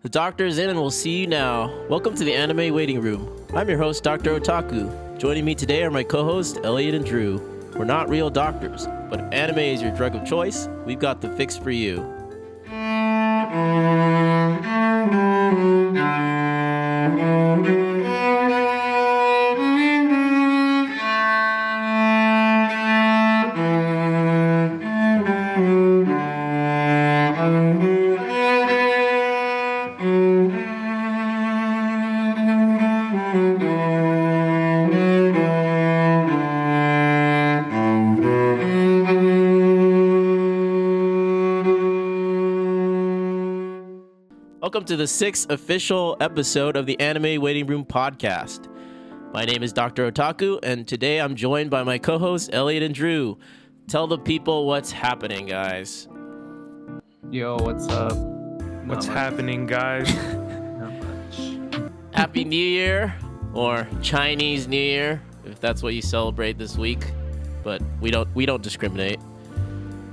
The doctor is in and we'll see you now. Welcome to the anime waiting room. I'm your host, Dr. Otaku. Joining me today are my co hosts, Elliot and Dru. We're not real doctors, but if anime is your drug of choice, we've got the fix for you. The sixth official episode of the Anime Waiting Room podcast. My name is Dr. Otaku, and today I'm joined by my co hosts, Elliot and Dru. Tell the people what's happening, guys. Yo, what's up? What's Not much. happening, guys? Not much. Happy New Year, or Chinese New Year, if that's what you celebrate this week. But we don't we don't discriminate.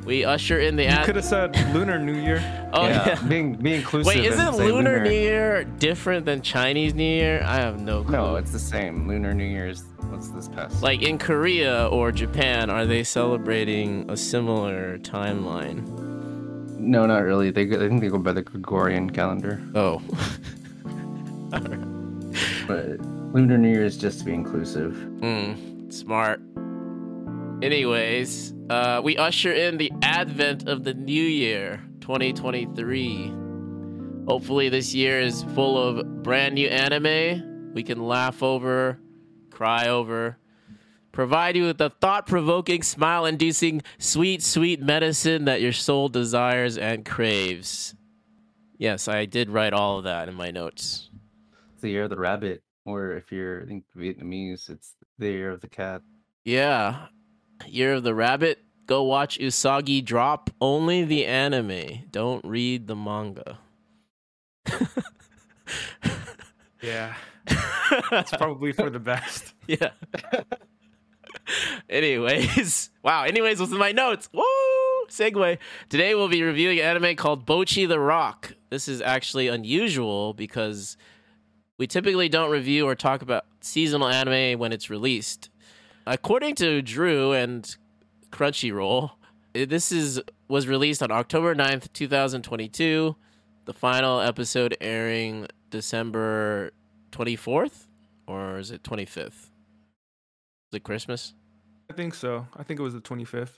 We usher in the You ad- could have said Lunar New Year. Oh yeah, yeah. being being inclusive. Wait, isn't say Lunar New Year different than Chinese New Year? I have no clue. No, it's the same. Lunar New Year's. What's this past? Like in Korea or Japan, are they celebrating a similar timeline? no, not really. They go- I think they go by the Gregorian calendar, Oh. but Lunar New Year is just to be inclusive. Hmm, smart. Anyways, uh, we usher in the advent of the new year, 2023. Hopefully, this year is full of brand new anime we can laugh over, cry over, provide you with the thought provoking, smile inducing, sweet, sweet medicine that your soul desires and craves. Yes, I did write all of that in my notes. It's the year of the rabbit, or if you're I think Vietnamese, it's the year of the cat. Yeah. Year of the Rabbit. Go watch Usagi drop only the anime. Don't read the manga. Yeah, That's probably for the best. yeah. Anyways, wow. Anyways, what's in my notes? Woo! Segue. Today we'll be reviewing an anime called Bocchi the Rock. This is actually unusual because we typically don't review or talk about seasonal anime when it's released. According to Dru and Crunchyroll, this is was released on October 9th, 2022. The final episode airing December 24th or is it 25th? Is it Christmas? I think so. I think it was the 25th.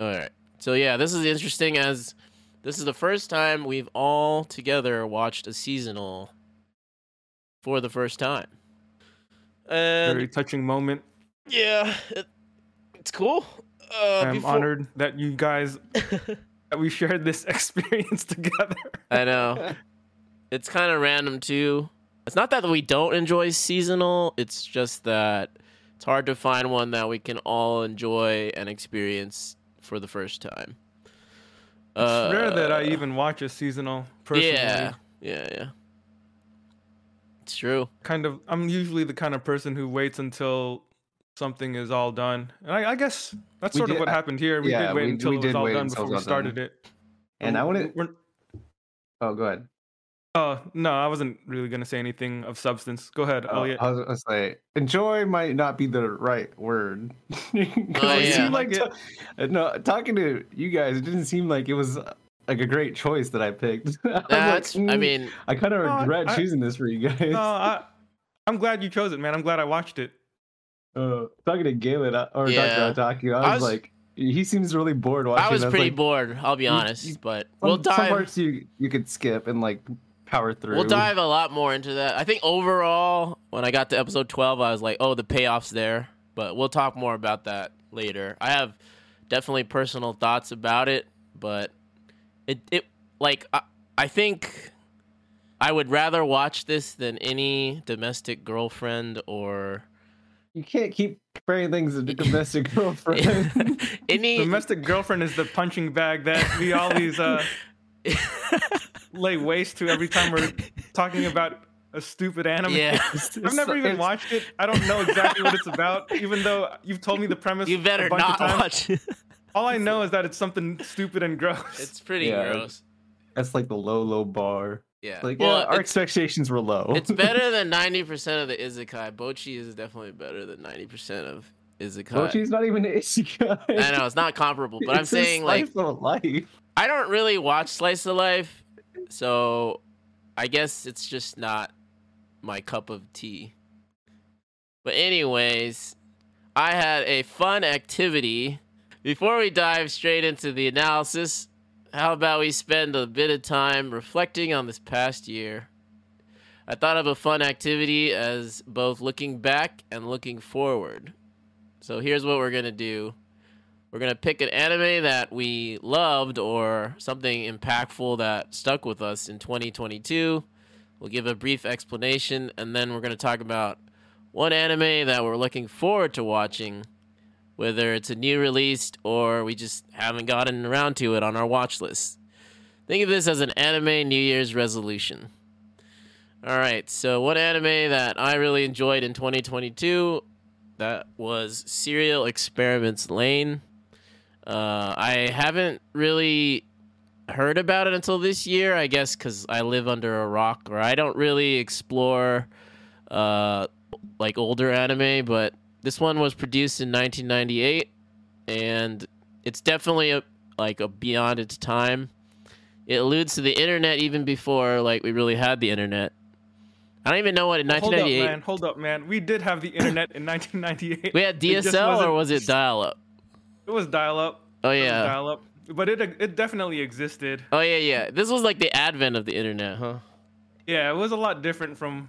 All right. So yeah, this is interesting as this is the first time we've all together watched a seasonal for the first time. And Very touching moment. Yeah, it, it's cool. Uh, I'm before- honored that you guys that we shared this experience together. I know. It's kind of random too. It's not that we don't enjoy seasonal, it's just that it's hard to find one that we can all enjoy and experience for the first time. It's rare that I Uh, even watch a seasonal personally. Yeah, yeah, yeah. It's true. Kind of. I'm usually the kind of person who waits until something is all done, and I, I guess that's We sort of did- what happened here. We yeah, did wait we- until we it was did all wait done until before we was all done. started it. And I wouldn't. We're- Oh, go ahead. Oh no, I wasn't really gonna say anything of substance. Go ahead, Oh, Elliot. I was gonna say enjoy might not be the right word. Oh, it yeah. seemed like Like no, talking to you guys, it didn't seem like it was like a great choice that I picked. I, was like, That's. I "Mm, mean, I kind of No, I- regret I- choosing this for you guys. no, I, I'm glad you chose it, man. I'm glad I watched it. Uh, talking to Galen or Yeah. Dr. Otaku, I was, I was- like, he seems really bored watching. I was it. pretty like, bored. I'll be honest, you- but Some, we'll some dive. parts you you could skip and like power through. We'll dive a lot more into that. I think overall, when I got to episode 12, I was like, oh, the payoff's there. But we'll talk more about that later. I have definitely personal thoughts about it, but it, it like, I, I think I would rather watch this than any domestic girlfriend or You can't keep comparing things to domestic girlfriend. any. Domestic girlfriend is the punching bag that we always uh, lay waste to every time we're talking about a stupid anime. yeah. I've never even watched it. I don't know exactly what it's about, even though you've told me the premise. You better a bunch not of times. watch it. All I know is that it's something stupid and gross. It's pretty Yeah. gross. That's like the low, low bar. Yeah. Like, well, yeah, our expectations were low. it's better than ninety percent of the isekai. Bocchi is definitely better than ninety percent of isekai. Bocchi's not even an isekai. I know it's not comparable, but I'm It's a saying like slice of life. I don't really watch slice of life, so I guess it's just not my cup of tea. But anyways, I had a fun activity. Before we dive straight into the analysis, how about we spend a bit of time reflecting on this past year? I thought of a fun activity as both looking back and looking forward. So here's what we're going to do. We're going to pick an anime that we loved or something impactful that stuck with us in 2022. We'll give a brief explanation and then we're going to talk about one anime that we're looking forward to watching, whether it's a new release or we just haven't gotten around to it on our watch list. Think of this as an anime New Year's resolution. All right, so one anime that I really enjoyed in 2022 that was Serial Experiments Lain. Uh, I haven't really heard about it until this year, I guess, because I live under a rock, or I don't really explore uh, like older anime. But this one was produced in 1998, and it's definitely a, like a beyond its time. It alludes to the internet even before like we really had the internet. I don't even know what in 1998. Hold up, man. Hold up, man. We did have the internet in 1998. we had DSL or was it dial up? It was dial up. Oh yeah. Dial up. But it it definitely existed. Oh yeah, yeah. This was like the advent of the internet, huh? Yeah, it was a lot different from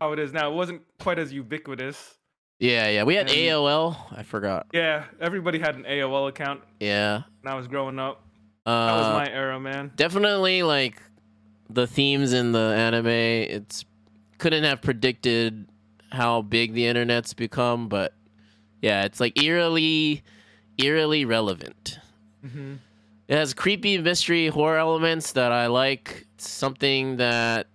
how it is now. It wasn't quite as ubiquitous. Yeah, yeah. We had And- AOL. I forgot. Yeah, everybody had an AOL account Yeah. when I was growing up. Uh, That was my era, man. definitely like the themes in the anime. It's couldn't have predicted how big the internet's become, but yeah, it's like eerily, eerily relevant. hmm It has creepy mystery horror elements that I like. It's something that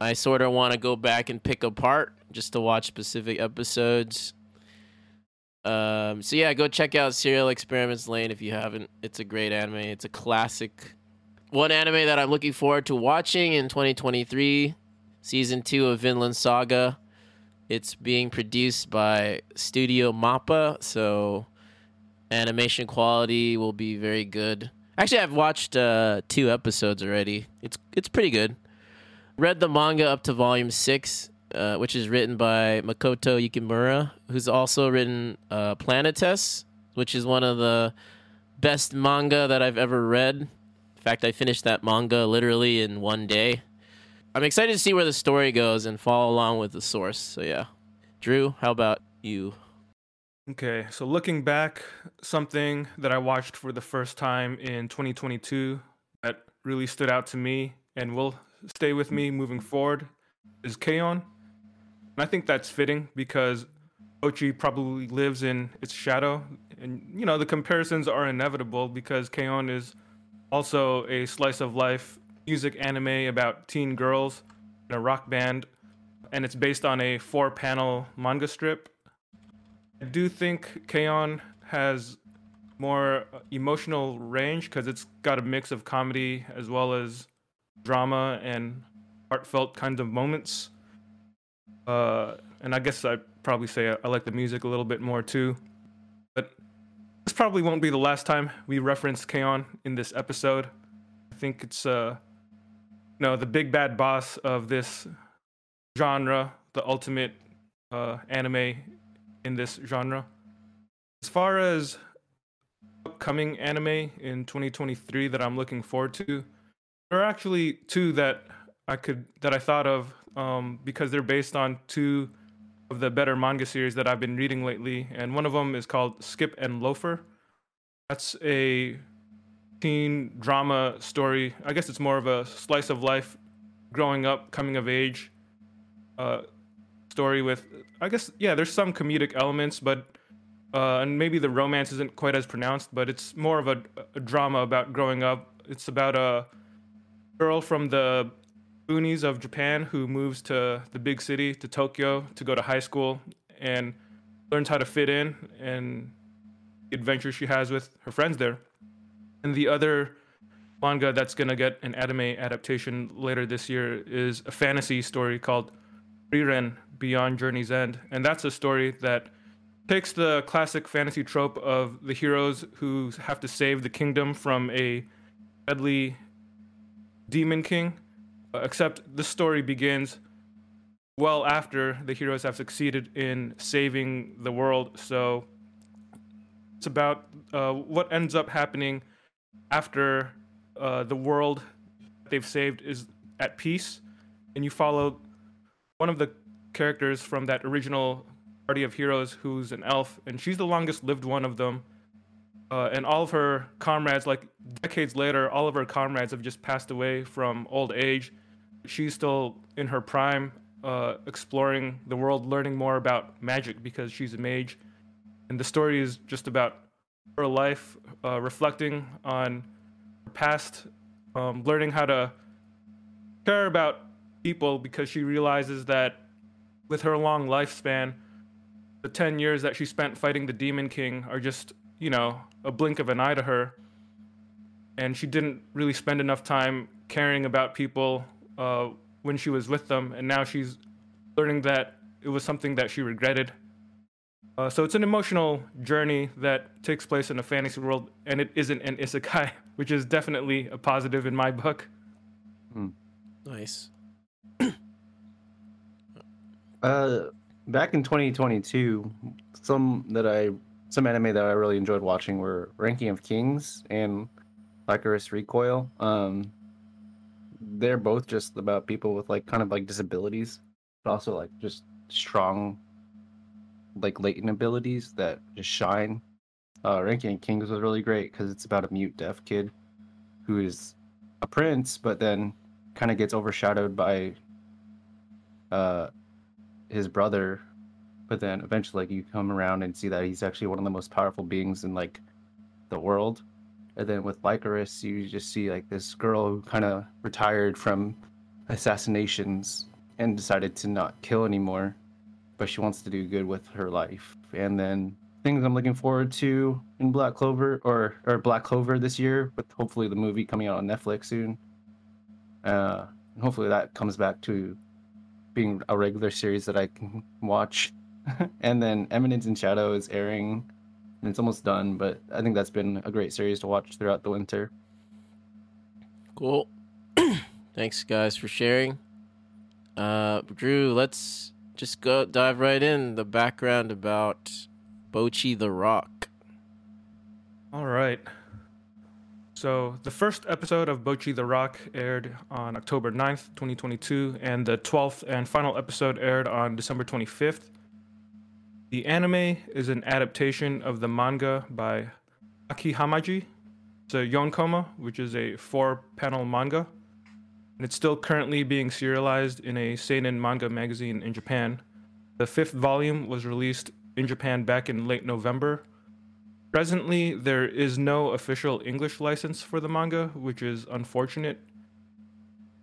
I sort of want to go back and pick apart just to watch specific episodes. Um, so yeah, go check out Serial Experiments Lain if you haven't. It's a great anime. It's a classic. One anime that I'm looking forward to watching in 2023, season two of Vinland Saga. It's being produced by Studio Mappa, so animation quality will be very good. Actually, I've watched uh, two episodes already. It's it's pretty good. Read the manga up to volume six, uh, which is written by Makoto Yukimura, who's also written uh, Planetes, which is one of the best manga that I've ever read. In fact, I finished that manga literally in one day. I'm excited to see where the story goes and follow along with the source. So yeah, Dru, how about you? Okay, so looking back, something that I watched for the first time in 2022 that really stood out to me and will stay with me moving forward is K-On! And I think that's fitting because Bocchi probably lives in its shadow. And, you know, the comparisons are inevitable because K-On! is also a slice of life music anime about teen girls in a rock band. And it's based on a four panel manga strip I do think K-On! has more emotional range because it's got a mix of comedy as well as drama and heartfelt kinds of moments. Uh, and I guess I'd probably say I, I like the music a little bit more too. But this probably won't be the last time we reference K-On! in this episode. I think it's uh, no the big bad boss of this genre, the ultimate uh, anime in this genre. As far as upcoming anime in 2023 that I'm looking forward to, there are actually two that I could that I thought of um, because they're based on two of the better manga series that I've been reading lately, and one of them is called Skip and Loafer. That's a teen drama story. I guess it's more of a slice of life, growing up, coming of age uh, story with I guess yeah, there's some comedic elements, but uh, and maybe the romance isn't quite as pronounced, but it's more of a, a drama about growing up. It's about a girl from the boonies of Japan who moves to the big city to Tokyo to go to high school and learns how to fit in and the adventure she has with her friends there. And the other manga that's gonna get an anime adaptation later this year is a fantasy story called Frieren Beyond Journey's End, and that's a story that takes the classic fantasy trope of the heroes who have to save the kingdom from a deadly demon king, except the story begins well after the heroes have succeeded in saving the world. So it's about uh, what ends up happening after uh, the world they've saved is at peace, and you follow one of the characters from that original party of heroes who's an elf, and she's the longest lived one of them. Uh, and all of her comrades, like decades later, all of her comrades have just passed away from old age. She's still in her prime, uh, exploring the world, learning more about magic because she's a mage. And the story is just about her life, uh, reflecting on her past, um, learning how to care about people because she realizes that with her long lifespan, the 10 years that she spent fighting the Demon King are just, you know, a blink of an eye to her. And she didn't really spend enough time caring about people uh, when she was with them. And now she's learning that it was something that she regretted. Uh, so it's an emotional journey that takes place in a fantasy world, and it isn't an isekai, which is definitely a positive in my book. Nice. Uh, back in 2022, some that I some anime that I really enjoyed watching were Ranking of Kings and Lycoris Recoil. Um, they're both just about people with like kind of like disabilities, but also like just strong, like latent abilities that just shine. Uh, Ranking of Kings was really great because it's about a mute deaf kid who is a prince, but then kind of gets overshadowed by uh his brother but then eventually like you come around and see that he's actually one of the most powerful beings in like the world. And then with Lycoris you just see like this girl who kind of retired from assassinations and decided to not kill anymore but she wants to do good with her life. And then things I'm looking forward to in Black Clover or or Black Clover this year with hopefully the movie coming out on Netflix soon. Uh and hopefully that comes back to being a regular series that I can watch. and then Eminence in Shadow is airing and it's almost done, but I think that's been a great series to watch throughout the winter. Cool. Thanks, guys, for sharing. Uh, Dru, let's just go dive right in the background about Bocchi the Rock. All right. So, the first episode of Bocchi the Rock aired on October 9th, 2022, and the 12th and final episode aired on December 25th. The anime is an adaptation of the manga by Aki Hamaji. It's a Yonkoma, which is a four panel manga. And it's still currently being serialized in a seinen manga magazine in Japan. The fifth volume was released in Japan back in late November. Presently, there is no official English license for the manga, which is unfortunate.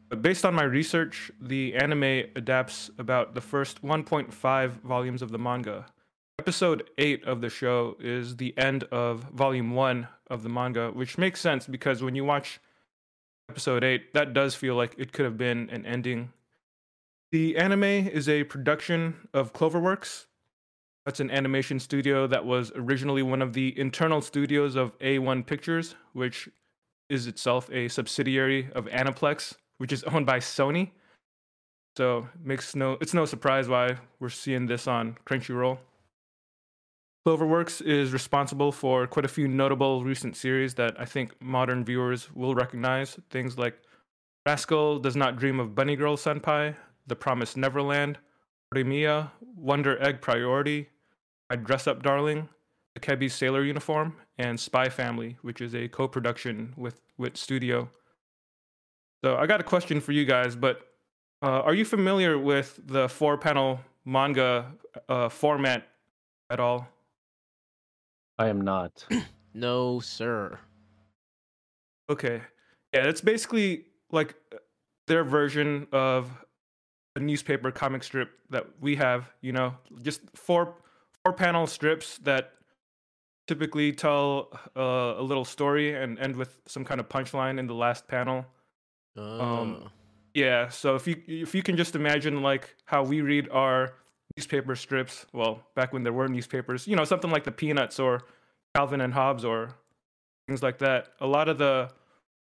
But based on my research, the anime adapts about the first 1.5 volumes of the manga. Episode 8 of the show is the end of volume 1 of the manga, which makes sense because when you watch episode 8, that does feel like it could have been an ending. The anime is a production of Cloverworks. That's an animation studio that was originally one of the internal studios of A1 Pictures, which is itself a subsidiary of Aniplex, which is owned by Sony. So makes no it's no surprise why we're seeing this on Crunchyroll. Cloverworks is responsible for quite a few notable recent series that I think modern viewers will recognize. Things like Rascal Does Not Dream of Bunny Girl Senpai, The Promised Neverland, Remiya, Wonder Egg Priority, My Dress Up Darling, Akebi's Sailor Uniform, and Spy Family, which is a co production with Wit Studio. So I got a question for you guys, but uh, are you familiar with the four panel manga uh, format at all? I am not. No, sir. Okay. Yeah, it's basically like uh, their version of a newspaper comic strip that we have, you know, just four four panel strips that typically tell uh, a little story and end with some kind of punchline in the last panel. Oh. Yeah, so if you if you can just imagine like how we read our newspaper strips, well, back when there were newspapers, you know, something like the Peanuts or Calvin and Hobbes or things like that. A lot of the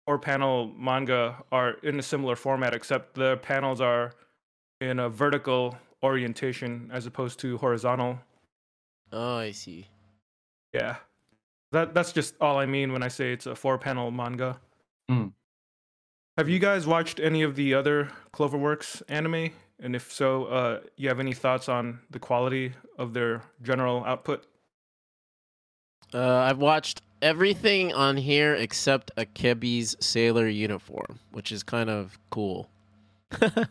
four panel manga are in a similar format, except the panels are in a vertical orientation as opposed to horizontal. oh, I see. Yeah. That that's just all I mean when I say it's a four panel manga. Hmm. Have you guys watched any of the other Cloverworks anime? And if so, uh, you have any thoughts on the quality of their general output? Uh, I've watched everything on here except Akebi's sailor uniform, which is kind of cool. uh,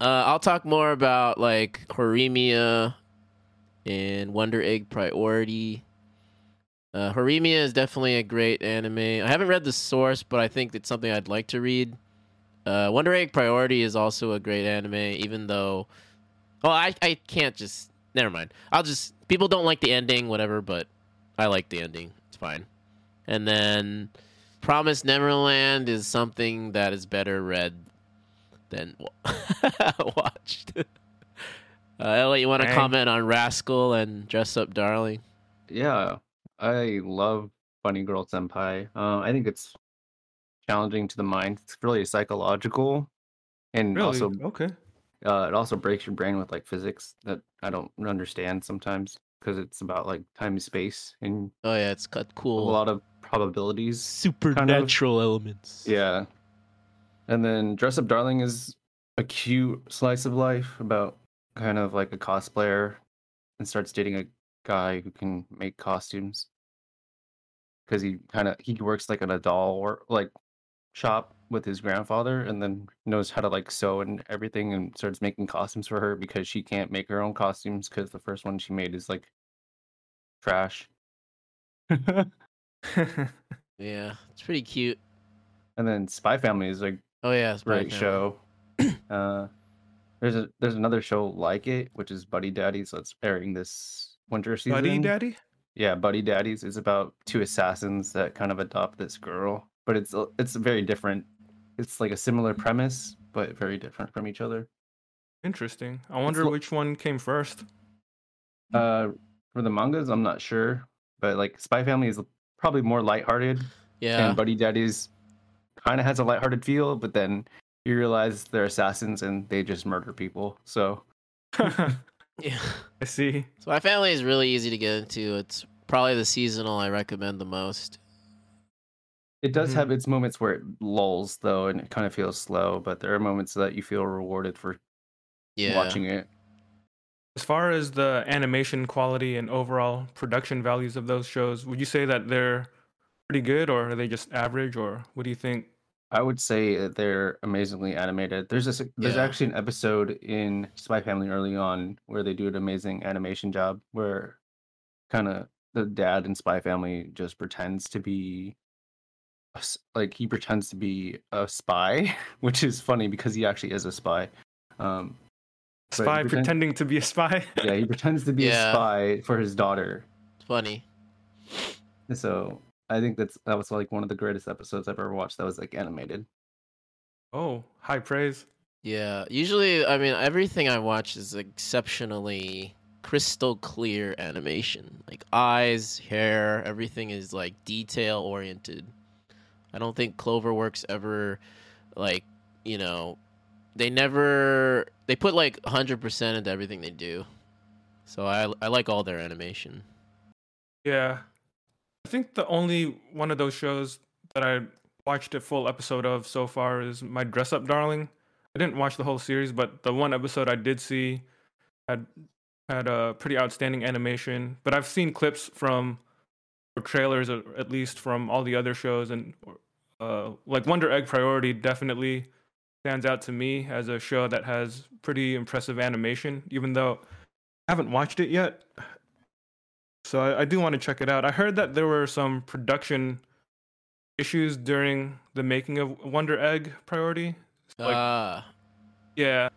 I'll talk more about like Horimiya and Wonder Egg Priority. Uh, Horimiya is definitely a great anime. I haven't read the source, but I think it's something I'd like to read. Uh, Wonder Egg Priority is also a great anime, even though, well, I I can't just never mind. I'll just people don't like the ending, whatever, but I like the ending. It's fine. And then Promise Neverland is something that is better read than watched. uh, Elliot, you want to comment on Rascal and Dress Up Darling? Yeah, I love Bunny Girl Senpai. Uh, I think it's challenging to the mind. It's really psychological, and Really? also okay. uh, it also breaks your brain with like physics that I don't understand sometimes because it's about like time and space and Oh yeah, it's got cool a lot of probabilities. supernatural elements. Yeah, and then Dress Up Darling is a cute slice of life about kind of like a cosplayer and starts dating a guy who can make costumes because he kind of he works like in a doll or like shop with his grandfather and then knows how to like sew and everything and starts making costumes for her because she can't make her own costumes because the first one she made is like trash. Yeah, it's pretty cute. and then spy family is like Oh yeah, it's great show. Uh there's a there's another show like it which is buddy daddies that's airing this winter season. Buddy Daddy? Yeah, Buddy Daddies is about two assassins that kind of adopt this girl, but it's it's very different. It's like a similar premise, but very different from each other. Interesting. I wonder lo- which one came first. Uh, for the mangas, I'm not sure, but like Spy Family is probably more lighthearted, Yeah, and Buddy Daddies kind of has a lighthearted feel, but then you realize they're assassins and they just murder people. So yeah. I see. So my family is really easy to get into. It's probably the seasonal I recommend the most. It does Mhm. have its moments where it lulls though, and it kind of feels slow, but there are moments that you feel rewarded for Yeah. watching it. As far as the animation quality and overall production values of those shows, would you say that they're pretty good or are they just average or what do you think? I would say that they're amazingly animated. There's this there's Yeah. actually an episode in Spy Family early on where they do an amazing animation job where kind of the dad in Spy Family just pretends to be a s- like he pretends to be a spy, which is funny because he actually is a spy. Um Spy pretend- pretending to be a spy? yeah, he pretends to be Yeah. a spy for his daughter. It's funny. So I think that's that was like one of the greatest episodes I've ever watched that was like animated. oh, high praise. Yeah. Usually, I mean, everything I watch is exceptionally crystal clear animation. Like eyes, hair, everything is like detail oriented. I don't think Cloverworks ever, like, you know, they never they put like 100% into everything they do. So I I like all their animation. Yeah. I think the only one of those shows that I watched a full episode of so far is My Dress Up Darling. I didn't watch the whole series, but the one episode I did see had had a pretty outstanding animation. But I've seen clips from or trailers, at least from all the other shows, and uh, like Wonder Egg Priority definitely stands out to me as a show that has pretty impressive animation, even though I haven't watched it yet. So I, I do want to check it out. I heard that there were some production issues during the making of Wonder Egg Priority. Like- Ah, Yeah,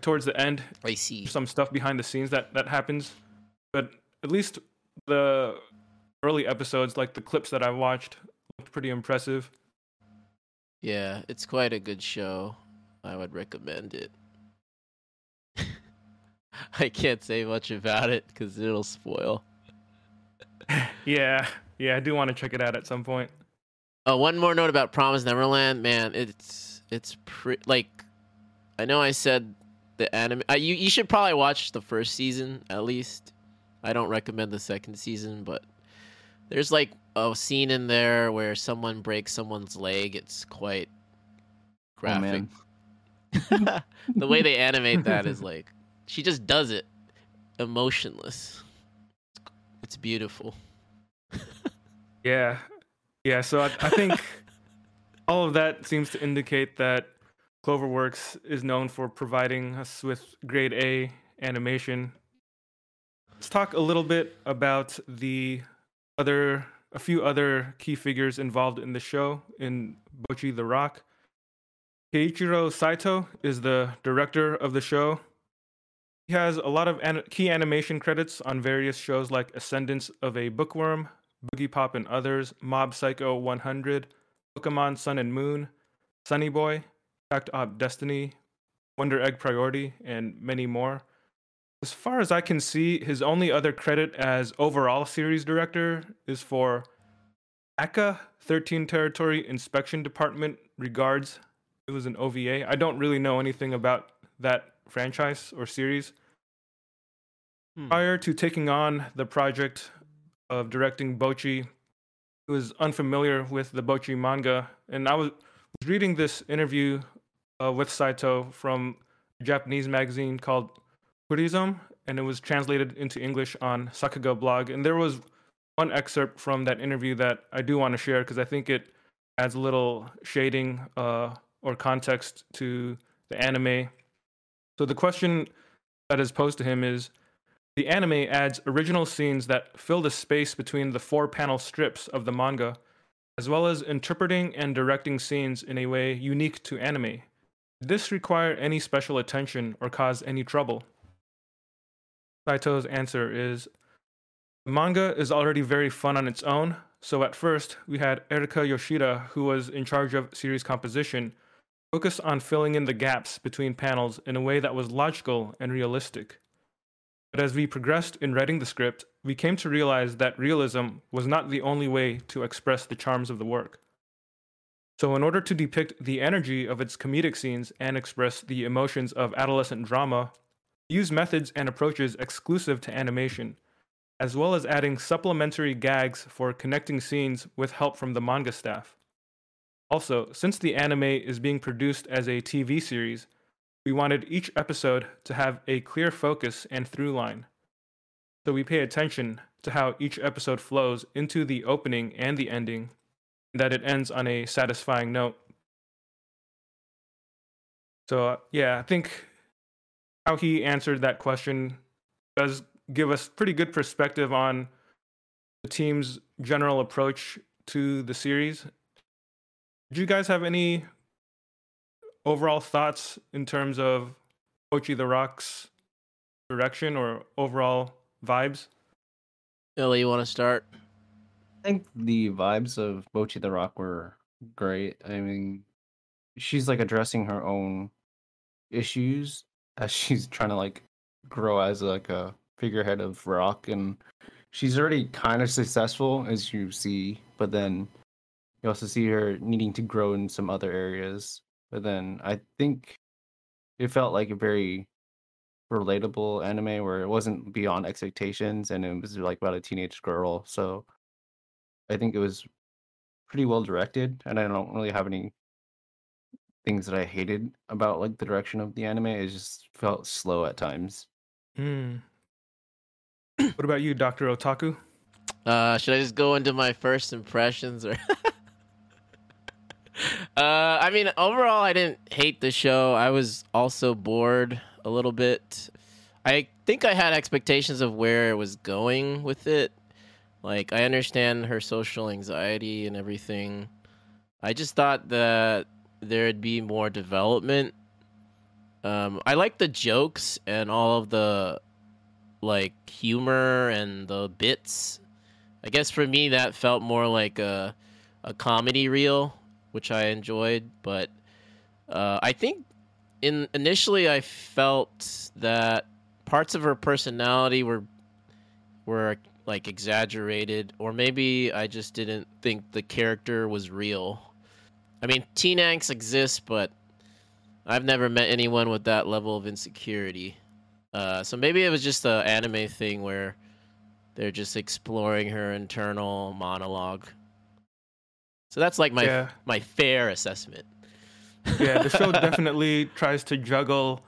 towards the end, I see. some stuff behind the scenes that that happens. But at least the early episodes, like the clips that I watched, looked pretty impressive. Yeah, it's quite a good show. I would recommend it. I can't say much about it because it'll spoil. Yeah, yeah, I do want to check it out at some point. Oh, one more note about Promise Neverland, man. It's it's pre- like I know I said the anime. Uh, you you should probably watch the first season at least. I don't recommend the second season, but there's like a scene in there where someone breaks someone's leg. It's quite Oh, graphic. man. the way they animate that is like she just does it emotionless. It's beautiful. Yeah, yeah. So I, I think all of that seems to indicate that CloverWorks is known for providing us with grade A animation. Let's talk a little bit about the other, a few other key figures involved in the show in Bocchi the Rock. Keiichiro Saito is the director of the show. He has a lot of an- key animation credits on various shows like Ascendance of a Bookworm, Boogiepop and Others, Mob Psycho 100, Pokemon Sun and Moon, Sunny Boy, Fact Op Destiny, Wonder Egg Priority, and many more. As far as I can see, his only other credit as overall series director is for ACCA 13 Territory Inspection Department Regards. It was an OVA. I don't really know anything about that franchise or series. Hmm. Prior to taking on the project of directing Bocchi, I was unfamiliar with the Bocchi manga, and I was, was reading this interview uh, with Saito from a Japanese magazine called Purism, and it was translated into English on Sakuga blog. And there was one excerpt from that interview that I do want to share because I think it adds a little shading uh, or context to the anime. So the question that is posed to him is the anime adds original scenes that fill the space between the four panel strips of the manga, as well as interpreting and directing scenes in a way unique to anime. Did this require any special attention or cause any trouble? Saito's answer is the manga is already very fun on its own, so at first we had Erika Yoshida, who was in charge of series composition, focus on filling in the gaps between panels in a way that was logical and realistic. But as we progressed in writing the script, we came to realize that realism was not the only way to express the charms of the work. So, in order to depict the energy of its comedic scenes and express the emotions of adolescent drama, use methods and approaches exclusive to animation, as well as adding supplementary gags for connecting scenes with help from the manga staff. Also, since the anime is being produced as a TV series, we wanted each episode to have a clear focus and through line. So we pay attention to how each episode flows into the opening and the ending, and that it ends on a satisfying note. So, uh, yeah, I think how he answered that question does give us pretty good perspective on the team's general approach to the series. Do you guys have any overall thoughts in terms of Bocchi the Rock's direction or overall vibes? Ellie, you want to start? I think the vibes of Bocchi the Rock were great. I mean, she's like addressing her own issues as she's trying to like grow as like a figurehead of rock and she's already kind of successful as you see, but then you also see her needing to grow in some other areas. But then I think it felt like a very relatable anime where it wasn't beyond expectations and it was like about a teenage girl. So I think it was pretty well directed, and I don't really have any things that I hated about like the direction of the anime. It just felt slow at times. Hmm. what about you, Dr. Otaku? Uh, should I just go into my first impressions or? uh, I mean, overall, I didn't hate the show. I was also bored a little bit. I think I had expectations of where it was going with it. Like, I understand her social anxiety and everything. I just thought that there'd be more development. Um, I like the jokes and all of the like humor and the bits I guess for me that felt more like a a comedy reel, which I enjoyed. But uh, I think in initially I felt that parts of her personality were were like exaggerated, or maybe I just didn't think the character was real. I mean, teen angst exists, but I've never met anyone with that level of insecurity. Uh, so maybe it was just an anime thing where they're just exploring her internal monologue. So that's like my Yeah. my fair assessment. yeah, the show definitely tries to juggle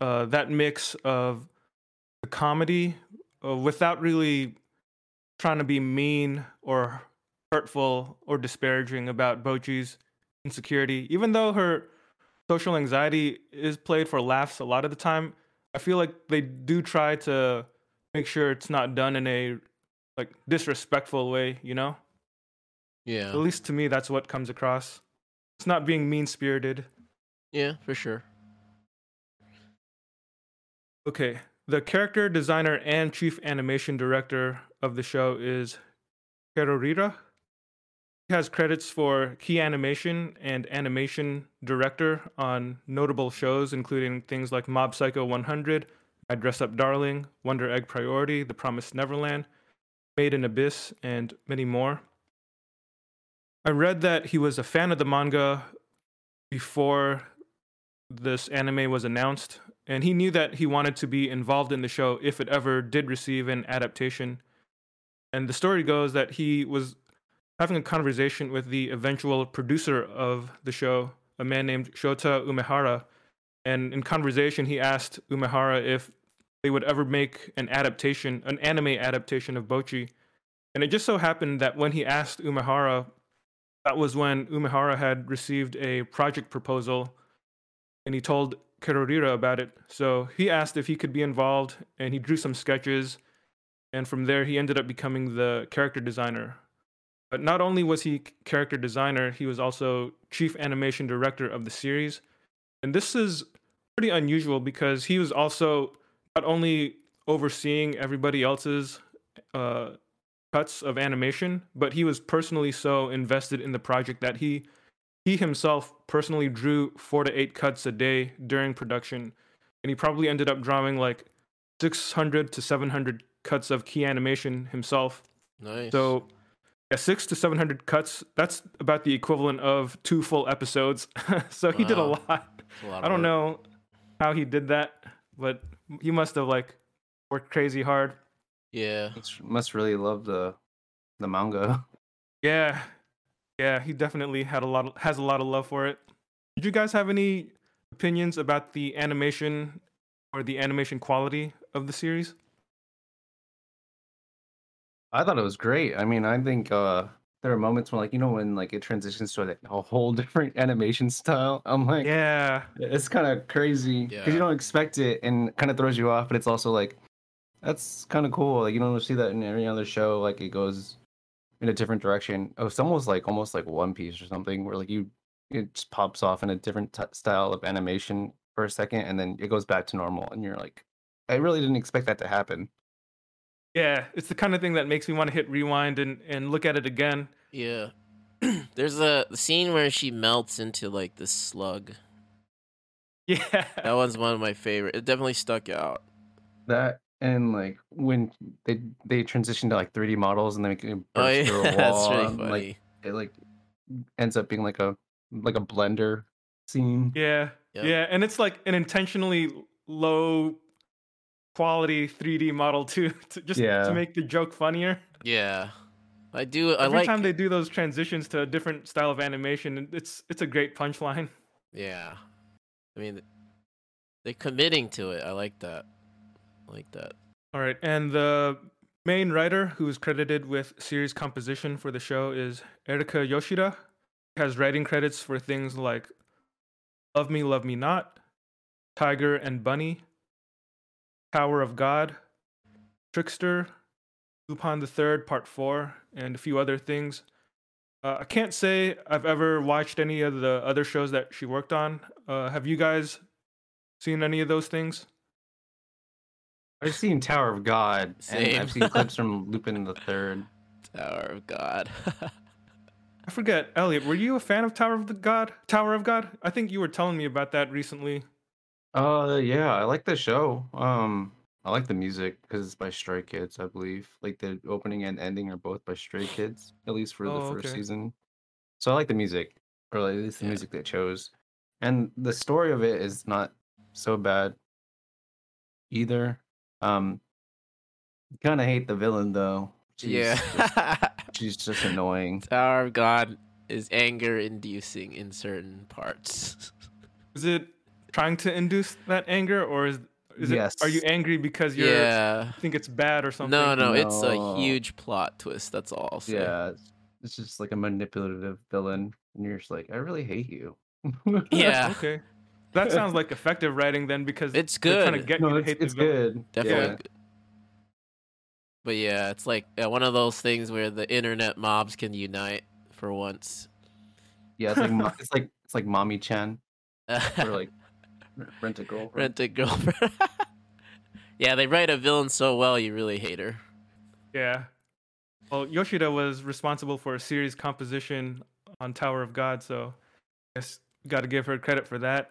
uh, that mix of the comedy uh, without really trying to be mean or hurtful or disparaging about Bocchi's insecurity. Even though her social anxiety is played for laughs a lot of the time, I feel like they do try to make sure it's not done in a like disrespectful way, you know? Yeah. At least to me that's what comes across. It's not being mean-spirited. Yeah, for sure. Okay. The character designer and chief animation director of the show is Kerorira. Has credits for key animation and animation director on notable shows, including things like Mob Psycho 100, I Dress Up Darling, Wonder Egg Priority, The Promised Neverland, Made in Abyss, and many more. I read that he was a fan of the manga before this anime was announced, and he knew that he wanted to be involved in the show if it ever did receive an adaptation. And the story goes that he was having a conversation with the eventual producer of the show, a man named Shota Umehara. And in conversation, he asked Umehara if they would ever make an adaptation, an anime adaptation of Bocchi. And it just so happened that when he asked Umehara, that was when Umehara had received a project proposal and he told Kerorira about it. So he asked if he could be involved, and he drew some sketches. And from there, he ended up becoming the character designer. But not only was he character designer, he was also chief animation director of the series. And this is pretty unusual because he was also not only overseeing everybody else's uh, cuts of animation, but he was personally so invested in the project that he he himself personally drew four to eight cuts a day during production, and he probably ended up drawing like 600 to 700 cuts of key animation himself. Nice. So, yeah, six to 700 cuts, that's about the equivalent of two full episodes. so he did a lot. A lot I don't work. know how he did that, but he must have like worked crazy hard. Yeah. Must- Must really love the the manga. Yeah, yeah, he definitely had a lot of, has a lot of love for it. Did you guys have any opinions about the animation or the animation quality of the series? I thought it was great. I mean, I think uh there are moments when like you know when like it transitions to like, a whole different animation style. I'm like, Yeah, it's kind of crazy because Yeah. you don't expect it and kind of throws you off. But it's also like that's kind of cool. Like you don't see that in every other show. Like it goes in a different direction. Oh, it's almost like almost like One Piece or something, where like you it just pops off in a different t- style of animation for a second, and then it goes back to normal, and you're like, I really didn't expect that to happen. Yeah, it's the kind of thing that makes me want to hit rewind and, and look at it again. Yeah. There's a scene where she melts into like this slug. Yeah, That one's one of my favorite. It definitely stuck out. That and like when they they transition to like 3D models and then it oh, burst Oh yeah, through a that's wall, really and, funny. like it like ends up being like a like a blender scene. yeah, Yep. yeah, and it's like an intentionally low quality 3D model too, to just Yeah. to make the joke funnier. yeah, I do. I Every like. time they do those transitions to a different style of animation, it's it's a great punchline. Yeah, I mean, they're committing to it. I like that. I like that. All right, and the main writer who is credited with series composition for the show is Erika Yoshida. Has writing credits for things like Love Me, Love Me Not, Tiger and Bunny, Tower of God, Trickster, Lupin the Third Part Four, and a few other things. Uh, I can't say I've ever watched any of the other shows that she worked on. Uh, have you guys seen any of those things? I've seen Tower of God and I've seen clips from Lupin the Third. Tower of God. I forget, Elliot. Were you a fan of Tower of the God? Tower of God? I think you were telling me about that recently. Uh, yeah, I like the show. Um, I like the music because it's by Stray Kids, I believe. Like the opening and ending are both by Stray Kids, at least for Oh, the first okay. season. So I like the music, or at least the Yeah. music they chose. And the story of it is not so bad either. Um, kind of hate the villain though. She's yeah. just- she's just annoying. Tower of God is anger inducing in certain parts. Is it trying to induce that anger, or is is it? Are you angry because you yeah. think it's bad or something? No, no, no, it's a huge plot twist. That's all. I'll. Yeah, it's, it's just like a manipulative villain, and you're just like, I really hate you. Yeah. Okay. That sounds like effective writing then, because It's they're trying to good. get no, you to it's, hate the it's villain. good. Definitely. Yeah. good. But yeah, it's like uh, one of those things where the internet mobs can unite for once. Yeah, it's like it's like it's like mommy Chan or like rent a girlfriend. Rent a girlfriend. yeah, they write a villain so well, you really hate her. Yeah. Well, Yoshida was responsible for a series composition on Tower of God, so I guess got to give her credit for that.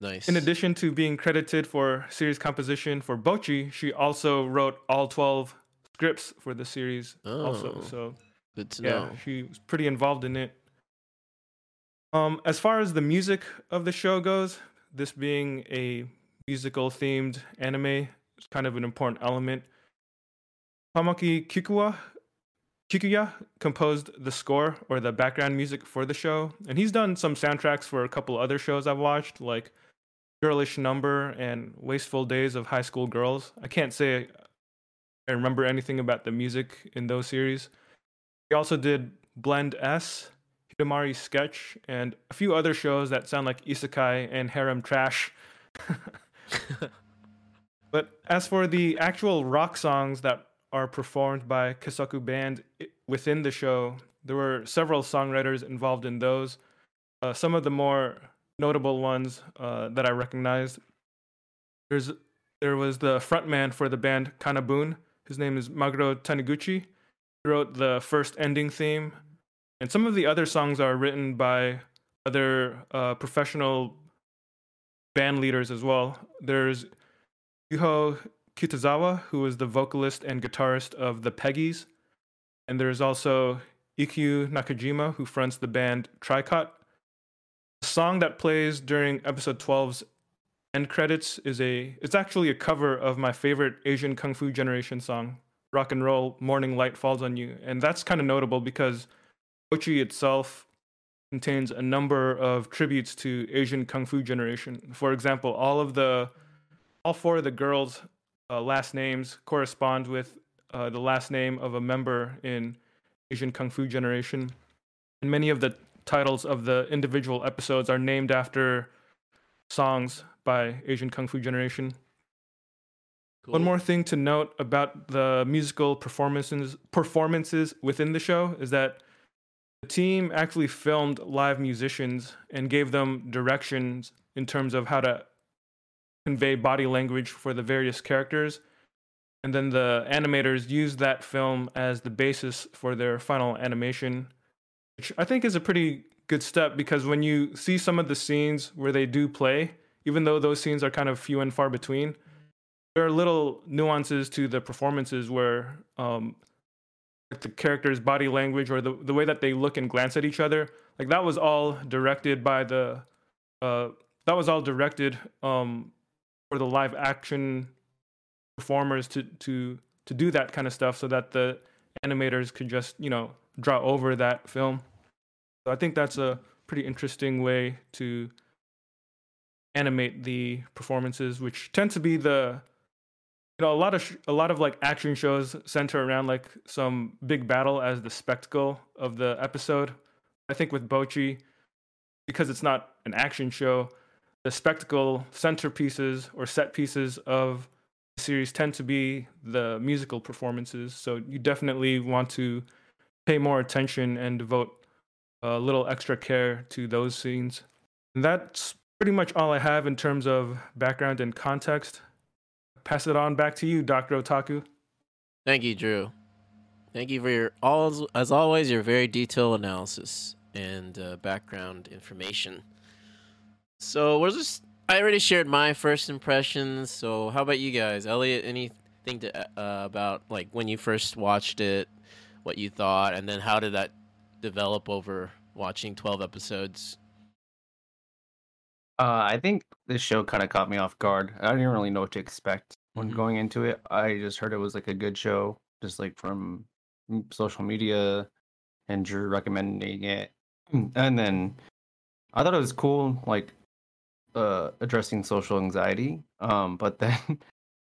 Nice. In addition to being credited for series composition for Bocchi, she also wrote all 12 scripts for the series also. Oh. So, good to yeah, know. she was pretty involved in it. Um as far as the music of the show goes, this being a musical themed anime is kind of an important element. Tomoki Kikuya composed the score or the background music for the show, and he's done some soundtracks for a couple other shows I've watched, like Girlish Number and Wasteful Days of High School Girls. I can't say I remember anything about the music in those series. He also did Blend S, Hidamari Sketch, and a few other shows that sound like isekai and harem trash. but as for the actual rock songs that are performed by Kessoku Band within the show, there were several songwriters involved in those. Uh, some of the more notable ones uh, that I recognized. There's there was the frontman for the band KANA-BOON. His name is Maguro Taniguchi. He wrote the first ending theme, and some of the other songs are written by other uh, professional band leaders as well. There's Yuho Kitazawa, who is the vocalist and guitarist of the Peggies, and there's also Ikkyu Nakajima, who fronts the band Tricot. The song that plays during episode 12's end credits is a it's actually a cover of my favorite Asian Kung Fu Generation song, Rock and Roll Morning Light Falls on You. And that's kind of notable because Bocchi itself contains a number of tributes to Asian Kung Fu Generation. For example, all of the all four of the girls' uh, last names correspond with uh, the last name of a member in Asian Kung Fu Generation. And many of the titles of the individual episodes are named after songs by Asian Kung Fu Generation. One more thing to note about the musical performances performances within the show is that the team actually filmed live musicians and gave them directions in terms of how to convey body language for the various characters. And then the animators used that film as the basis for their final animation, which I think is a pretty good step because when you see some of the scenes where they do play, even though those scenes are kind of few and far between, there are little nuances to the performances where um, the characters' body language or the, the way that they look and glance at each other, like that was all directed by the uh, that was all directed um, for the live action performers to to to do that kind of stuff so that the animators could just you know draw over that film. So I think that's a pretty interesting way to animate the performances, which tend to be the know a lot of sh- a lot of like action shows center around like some big battle as the spectacle of the episode. I think with Bocchi, because it's not an action show, the spectacle centerpieces or set pieces of the series tend to be the musical performances. So you definitely want to pay more attention and devote a little extra care to those scenes. And that's pretty much all I have in terms of background and context. Pass it on back to you, Dr. Otaku. Thank you, Dru. Thank you for your all as always your very detailed analysis and uh, background information. So we're just I already shared my first impressions. So how about you guys, Elliot? Anything to uh, about like when you first watched it, what you thought, and then how did that develop over watching twelve episodes? Uh, I think this show kind of caught me off guard. I didn't really know what to expect when Mhm. going into it. I just heard it was like a good show, just like from social media and Dru recommending it. And then I thought it was cool, like uh addressing social anxiety. Um, but then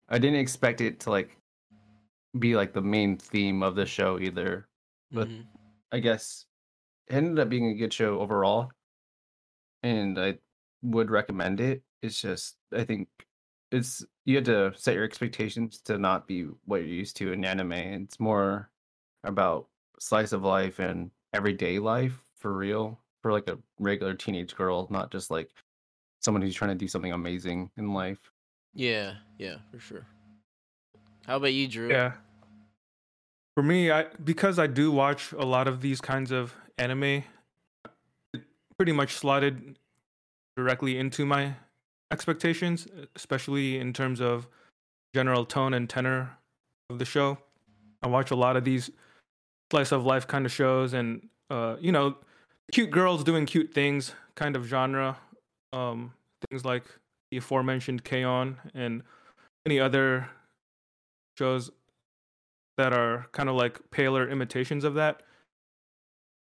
I didn't expect it to like be like the main theme of the show either. But- Mhm. I guess it ended up being a good show overall, and I would recommend it. It's just I think it's you had to set your expectations to not be what you're used to in anime. It's more about slice of life and everyday life for real for like a regular teenage girl, not just like someone who's trying to do something amazing in life. yeah, yeah, for sure. How about you, Dru? Yeah. For me, I because I do watch a lot of these kinds of anime, it pretty much slotted directly into my expectations, especially in terms of general tone and tenor of the show. I watch a lot of these slice of life kind of shows and uh, you know, cute girls doing cute things kind of genre. Um, things like the aforementioned K-On! and any other shows that are kind of like paler imitations of that.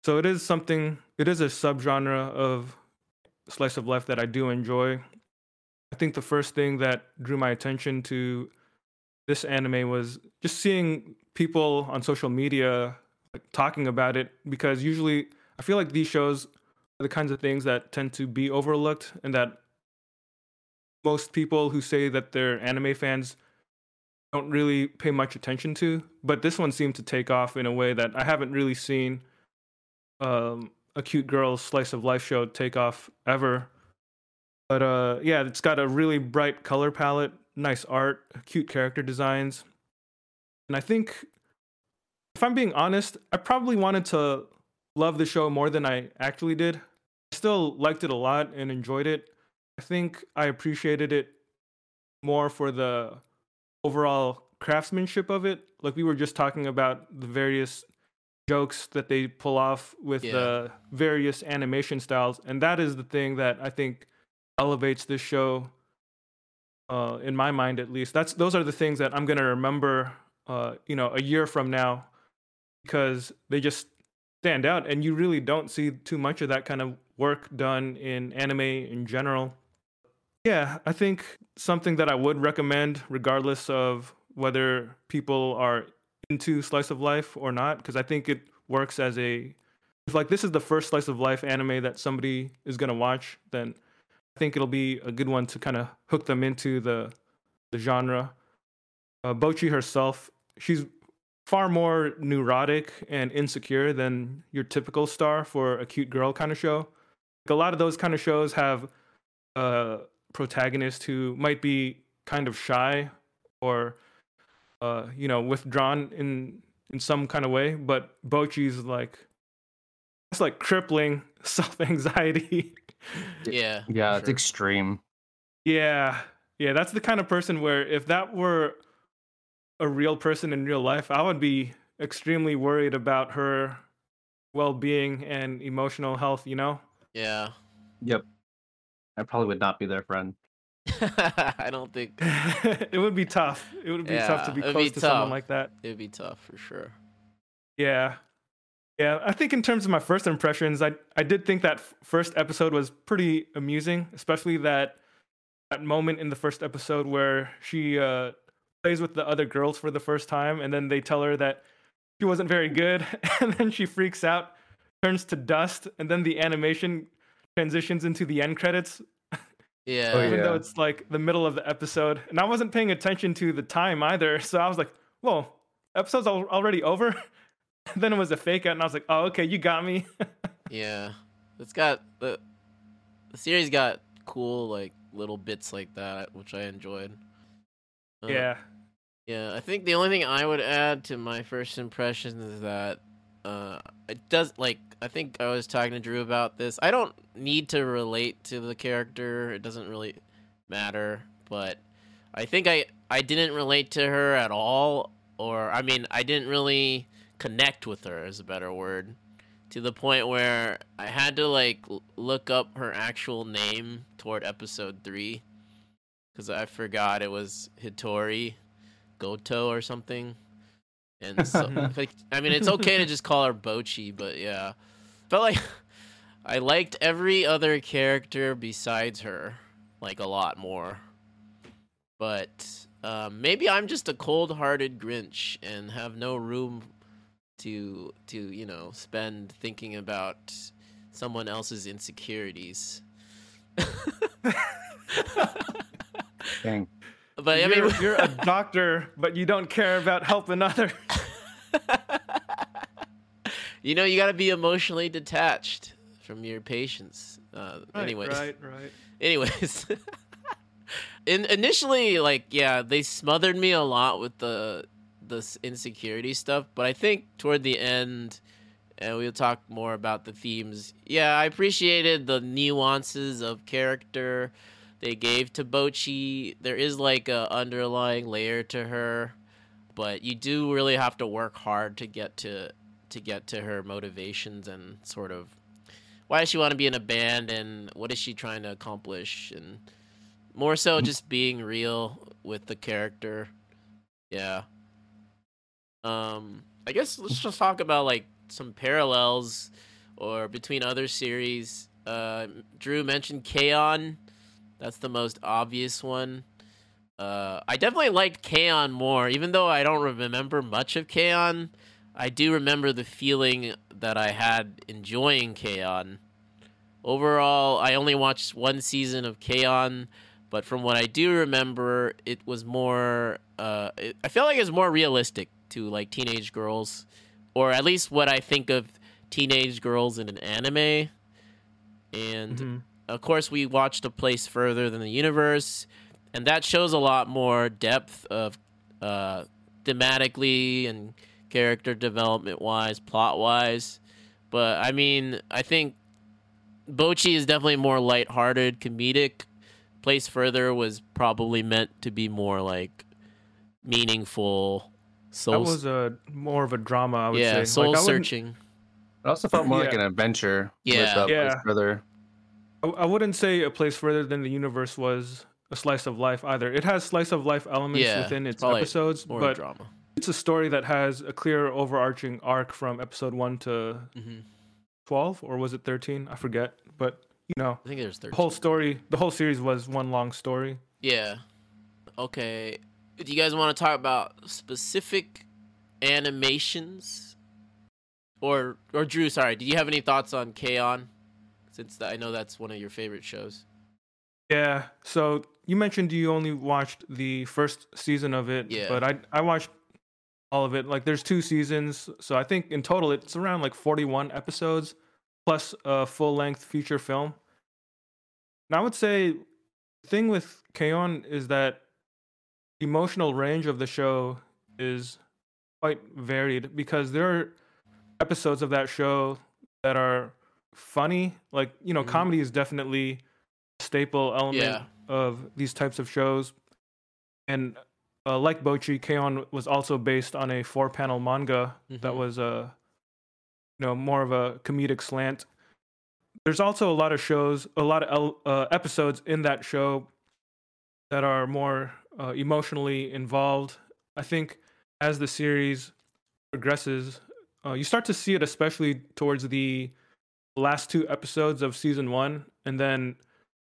So it is something, it is a subgenre of slice of life that I do enjoy. I think the first thing that drew my attention to this anime was just seeing people on social media like, talking about it because usually I feel like these shows are the kinds of things that tend to be overlooked and that most people who say that they're anime fans don't really pay much attention to. But this one seemed to take off in a way that I haven't really seen um, a cute girl slice of life show take off ever. But uh, yeah, it's got a really bright color palette, nice art, cute character designs. And I think, if I'm being honest, I probably wanted to love the show more than I actually did. I still liked it a lot and enjoyed it. I think I appreciated it more for the overall craftsmanship of it. Like we were just talking about the various jokes that they pull off with Yeah. the various animation styles, and that is the thing that I think elevates this show. Uh, in my mind, at least, that's those are the things that I'm gonna remember. Uh, you know, a year from now, because they just stand out, and you really don't see too much of that kind of work done in anime in general. Yeah, I think something that I would recommend, regardless of whether people are into slice of life or not, because I think it works as a if like this is the first slice of life anime that somebody is gonna watch, then I think it'll be a good one to kind of hook them into the the genre. Uh, Bocchi herself, she's far more neurotic and insecure than your typical star for a cute girl kind of show. Like, a lot of those kind of shows have a protagonist who might be kind of shy or uh, you know withdrawn in in some kind of way, but Bocchi's like it's like crippling self anxiety. Yeah. Yeah, for it's extreme. Yeah. Yeah, that's the kind of person where if that were a real person in real life, I would be extremely worried about her well-being and emotional health, you know? Yeah. Yep. I probably would not be their friend. I don't think it would be tough. It would be tough to be close be to someone like that. it'd be tough for sure. Yeah. Yeah, I think in terms of my first impressions, I I did think that first episode was pretty amusing, especially that that moment in the first episode where she uh, plays with the other girls for the first time, and then they tell her that she wasn't very good, and then she freaks out, turns to dust, and then the animation transitions into the end credits, Yeah. Oh, even though it's like the middle of the episode, and I wasn't paying attention to the time either, so I was like, "Whoa, episode's al- already over." then it was a fake out, and I was like, "Oh, okay, you got me." Yeah. It's got the the series got cool like little bits like that, which I enjoyed. Uh, yeah, Yeah, I think the only thing I would add to my first impressions is that uh, it does like I think I was talking to Dru about this. I don't need to relate to the character; it doesn't really matter. But I think I I didn't relate to her at all, or I mean, I didn't really connect with her is a better word, to the point where I had to like look up her actual name toward episode three, because I forgot it was Hitori Goto or something. And so, like, I mean, it's okay to just call her Bocchi, but yeah, felt like I liked every other character besides her like a lot more. But um, maybe I'm just a cold-hearted Grinch and have no room to to you know spend thinking about someone else's insecurities. Dang. But I you're, mean, you're a doctor, but you don't care about helping others. you know, you got to be emotionally detached from your patients. Uh, anyways, right, right. anyways, in initially, like, yeah, they smothered me a lot with the the insecurity stuff, but I think toward the end, and we'll talk more about the themes. Yeah, I appreciated the nuances of character they gave to Bocchi. There is like a underlying layer to her, but you do really have to work hard to get to to get to her motivations and sort of why does she want to be in a band and what is she trying to accomplish and more so just being real with the character. Yeah. Um I guess let's just talk about like some parallels or between other series. Uh Dru mentioned K-On! That's the most obvious one. Uh, I definitely liked K-On! more, even though I don't remember much of K-On! I do remember the feeling that I had enjoying K-On! Overall, I only watched one season of K-On!, but from what I do remember, it was more. Uh, it, I feel like it was more realistic to like teenage girls, or at least what I think of teenage girls in an anime. And Mhm. Of course, we watched A Place Further Than the Universe, and that shows a lot more depth of uh, thematically and character development wise, plot wise. But I mean, I think Bocchi is definitely more lighthearted, comedic. Place Further was probably meant to be more like meaningful, That soul, was a more of a drama, I would yeah, say. soul Like, I wouldn't- searching. It also felt more like an adventure. Yeah. With, uh, Yeah. Place Further. I, I wouldn't say a place further than the universe was a slice of life either. It has slice of life elements Yeah, within its episodes, More but drama. it's a story that has a clear overarching arc from episode one to hmm twelve, or was it thirteen? I forget. But you know, I think there's the 13. whole story, the whole series was one long story. Yeah. Okay. Do you guys want to talk about specific animations? Or or Dru, sorry, do you have any thoughts on K-On? Since I know that's one of your favorite shows. Yeah. So you mentioned you only watched the first season of it, Yeah. but I I watched all of it. Like there's two seasons, so I think in total it's around like 41 episodes plus a full length feature film. And I would say the thing with K-On! is that the emotional range of the show is quite varied because there are episodes of that show that are funny. Like, you know, Mhm. comedy is definitely a staple element Yeah. of these types of shows. And uh, like Bochi, K-On! was also based on a four panel manga that Mhm. was uh, you know, more of a comedic slant. There's also a lot of shows, a lot of uh, episodes in that show that are more uh, emotionally involved. I think as the series progresses, uh, you start to see it, especially towards the last two episodes of season one, and then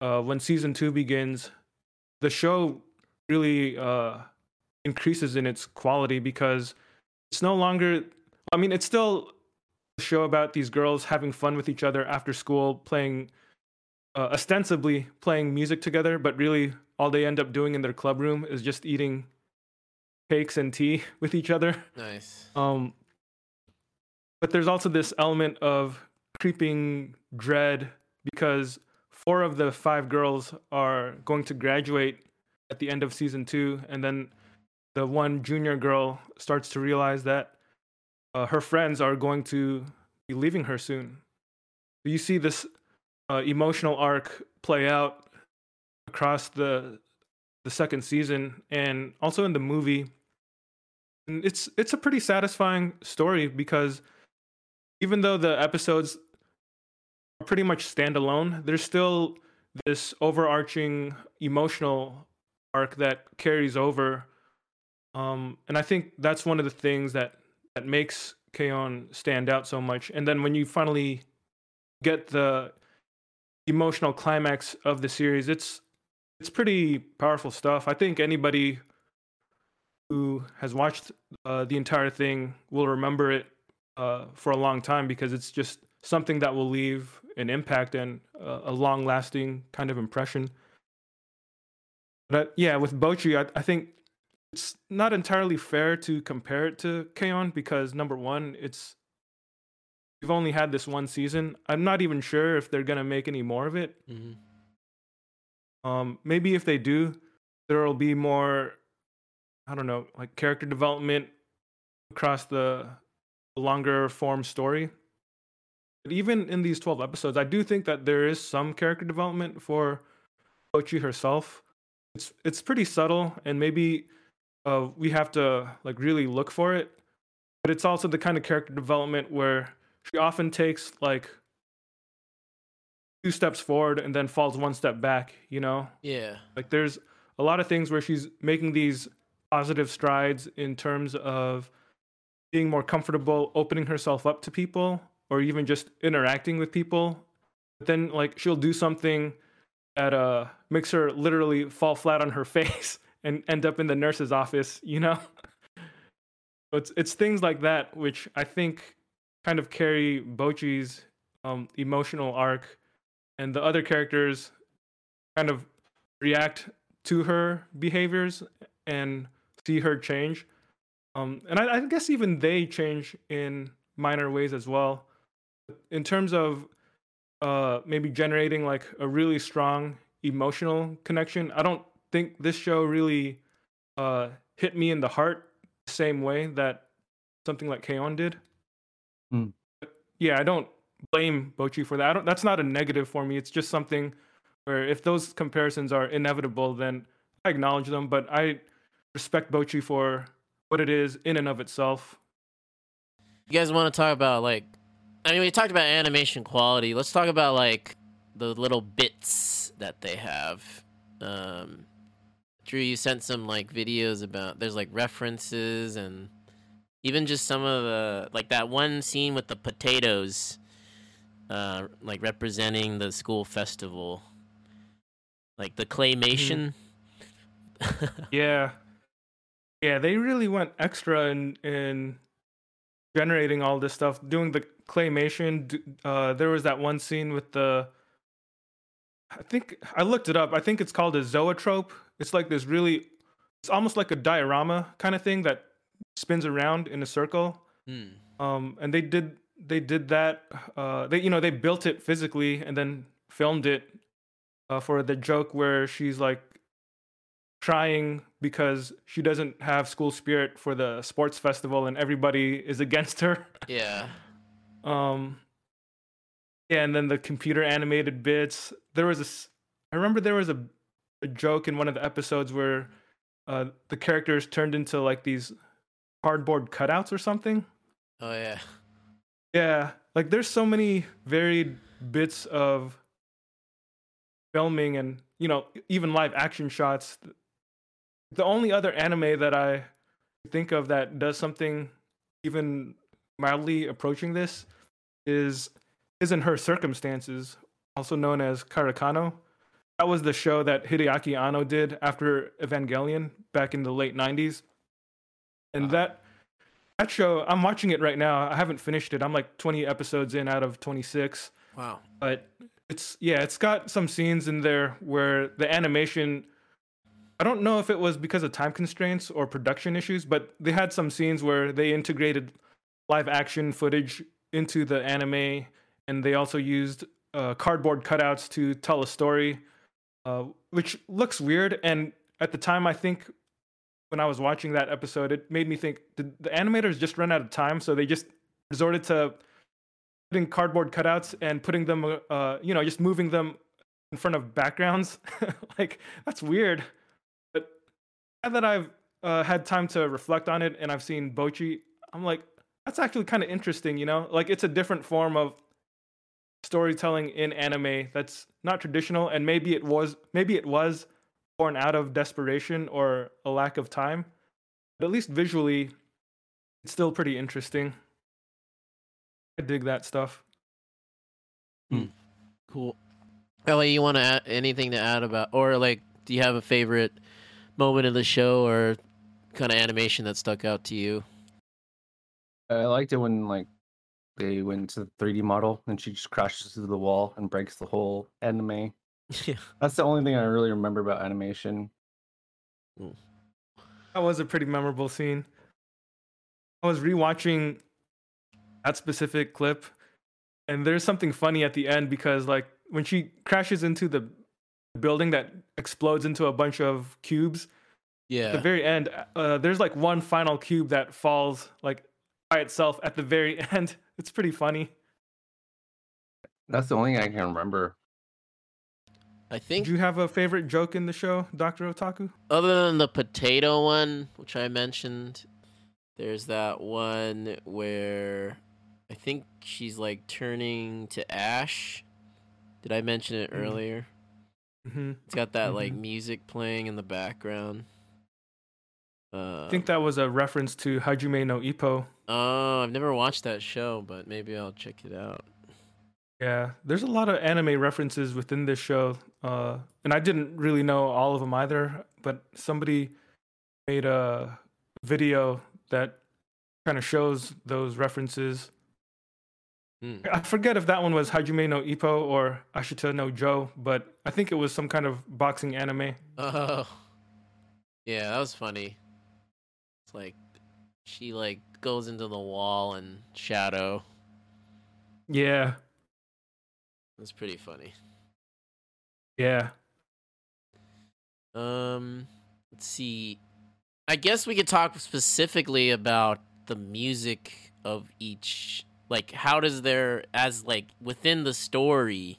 uh, when season two begins, the show really uh, increases in its quality because it's no longer. I mean, it's still a show about these girls having fun with each other after school, playing uh, ostensibly playing music together, but really all they end up doing in their club room is just eating cakes and tea with each other. Nice. Um, but there's also this element of creeping dread because four of the five girls are going to graduate at the end of season two, and then the one junior girl starts to realize that uh, her friends are going to be leaving her soon. You see this uh, emotional arc play out across the the second season and also in the movie. And it's it's a pretty satisfying story because even though the episodes pretty much standalone, there's still this overarching emotional arc that carries over. Um, and I think that's one of the things that that makes K-On! stand out so much. And then when you finally get the emotional climax of the series, it's it's pretty powerful stuff. I think anybody who has watched uh, the entire thing will remember it uh, for a long time because it's just something that will leave an impact and uh, a long lasting kind of impression. But yeah, with Bocchi, I, I, think it's not entirely fair to compare it to K-On! because number one, it's we've only had this one season. I'm not even sure if they're gonna make any more of it. Mm-hmm. Um, maybe if they do, there will be more. I don't know, like character development across the longer form story. Even in these 12 episodes, I do think that there is some character development for Bocchi herself. It's it's pretty subtle, and maybe uh, we have to like really look for it. But it's also the kind of character development where she often takes like two steps forward and then falls one step back. You know? Yeah. Like there's a lot of things where she's making these positive strides in terms of being more comfortable opening herself up to people or even just interacting with people. But then like she'll do something that uh makes her literally fall flat on her face and end up in the nurse's office, you know? it's it's things like that which I think kind of carry Bocchi's um, emotional arc, and the other characters kind of react to her behaviors and see her change. Um, and I, I guess even they change in minor ways as well in terms of uh, maybe generating like a really strong emotional connection. I don't think this show really uh, hit me in the heart the same way that something like K-On! did. Mm. Yeah, I don't blame Bocchi for that. that's not a negative for me. It's just something where if those comparisons are inevitable, then I acknowledge them. But I respect Bocchi for what it is in and of itself. You guys want to talk about like I mean, we talked about animation quality. Let's talk about like the little bits that they have. Um, Dru, you sent some like videos about. There's like references and even just some of the like that one scene with the potatoes, uh, like representing the school festival, like the claymation. Mm. yeah, yeah, they really went extra in in generating all this stuff, doing the claymation. Uh, there was that one scene with the. I think I looked it up. I think it's called a zoetrope. It's like this really, it's almost like a diorama kind of thing that spins around in a circle. Mm. Um, and they did they did that. Uh, they you know they built it physically and then filmed it uh, for the joke where she's like crying because she doesn't have school spirit for the sports festival and everybody is against her. Yeah. Um, yeah, and then the computer animated bits. There was a, I remember there was a, a joke in one of the episodes where uh, the characters turned into like these cardboard cutouts or something. Oh yeah. Yeah, like there's so many varied bits of filming and you know even live action shots. The only other anime that I think of that does something even mildly approaching this is is in her circumstances, also known as KareKano. That was the show that Hideaki Anno did after Evangelion back in the late '90s, and ah. that that show I'm watching it right now. I haven't finished it. I'm like 20 episodes in out of 26. Wow! But it's yeah, it's got some scenes in there where the animation. I don't know if it was because of time constraints or production issues, but they had some scenes where they integrated live action footage into the anime, and they also used uh, cardboard cutouts to tell a story, uh, which looks weird. And at the time, I think when I was watching that episode, it made me think: did the animators just run out of time, so they just resorted to putting cardboard cutouts and putting them, uh, you know, just moving them in front of backgrounds? like that's weird. But now that I've uh, had time to reflect on it and I've seen Bocchi, I'm like, that's actually kind of interesting. You know, like it's a different form of storytelling in anime that's not traditional, and maybe it was, maybe it was born out of desperation or a lack of time. But at least visually, it's still pretty interesting. I dig that stuff. Cool. Ellie, you want to add anything to add about, or like, do you have a favorite moment in the show or kind of animation that stuck out to you? I liked it when like they went to the 3D model and she just crashes through the wall and breaks the whole anime. yeah. That's the only thing I really remember about animation. Hmm. That was a pretty memorable scene. I was rewatching that specific clip, and there's something funny at the end because, like, when she crashes into the building that explodes into a bunch of cubes, at Yeah. the very end, uh, there's like one final cube that falls like by itself at the very end. It's pretty funny. That's the only thing I can remember. I think. Do you have a favorite joke in the show, Doctor Otaku? other than the potato one, which I mentioned, there's that one where I think she's like turning to ash. Did I mention it Mm. earlier? Hmm It's got that like Mhm. music playing in the background. Uh, I think that was a reference to Hajime no Ippo. Oh, I've never watched that show, but maybe I'll check it out. Yeah, there's a lot of anime references within this show, uh, and I didn't really know all of them either. But somebody made a video that kind of shows those references. Hmm. I forget if that one was Hajime no Ippo or Ashita no Joe, but I think it was some kind of boxing anime. Oh, yeah, that was funny. It's like she like goes into the wall and shadow. Yeah, that's pretty funny. yeah. Um, let's see. I guess we could talk specifically about the music of each. Like, how does their as like within the story,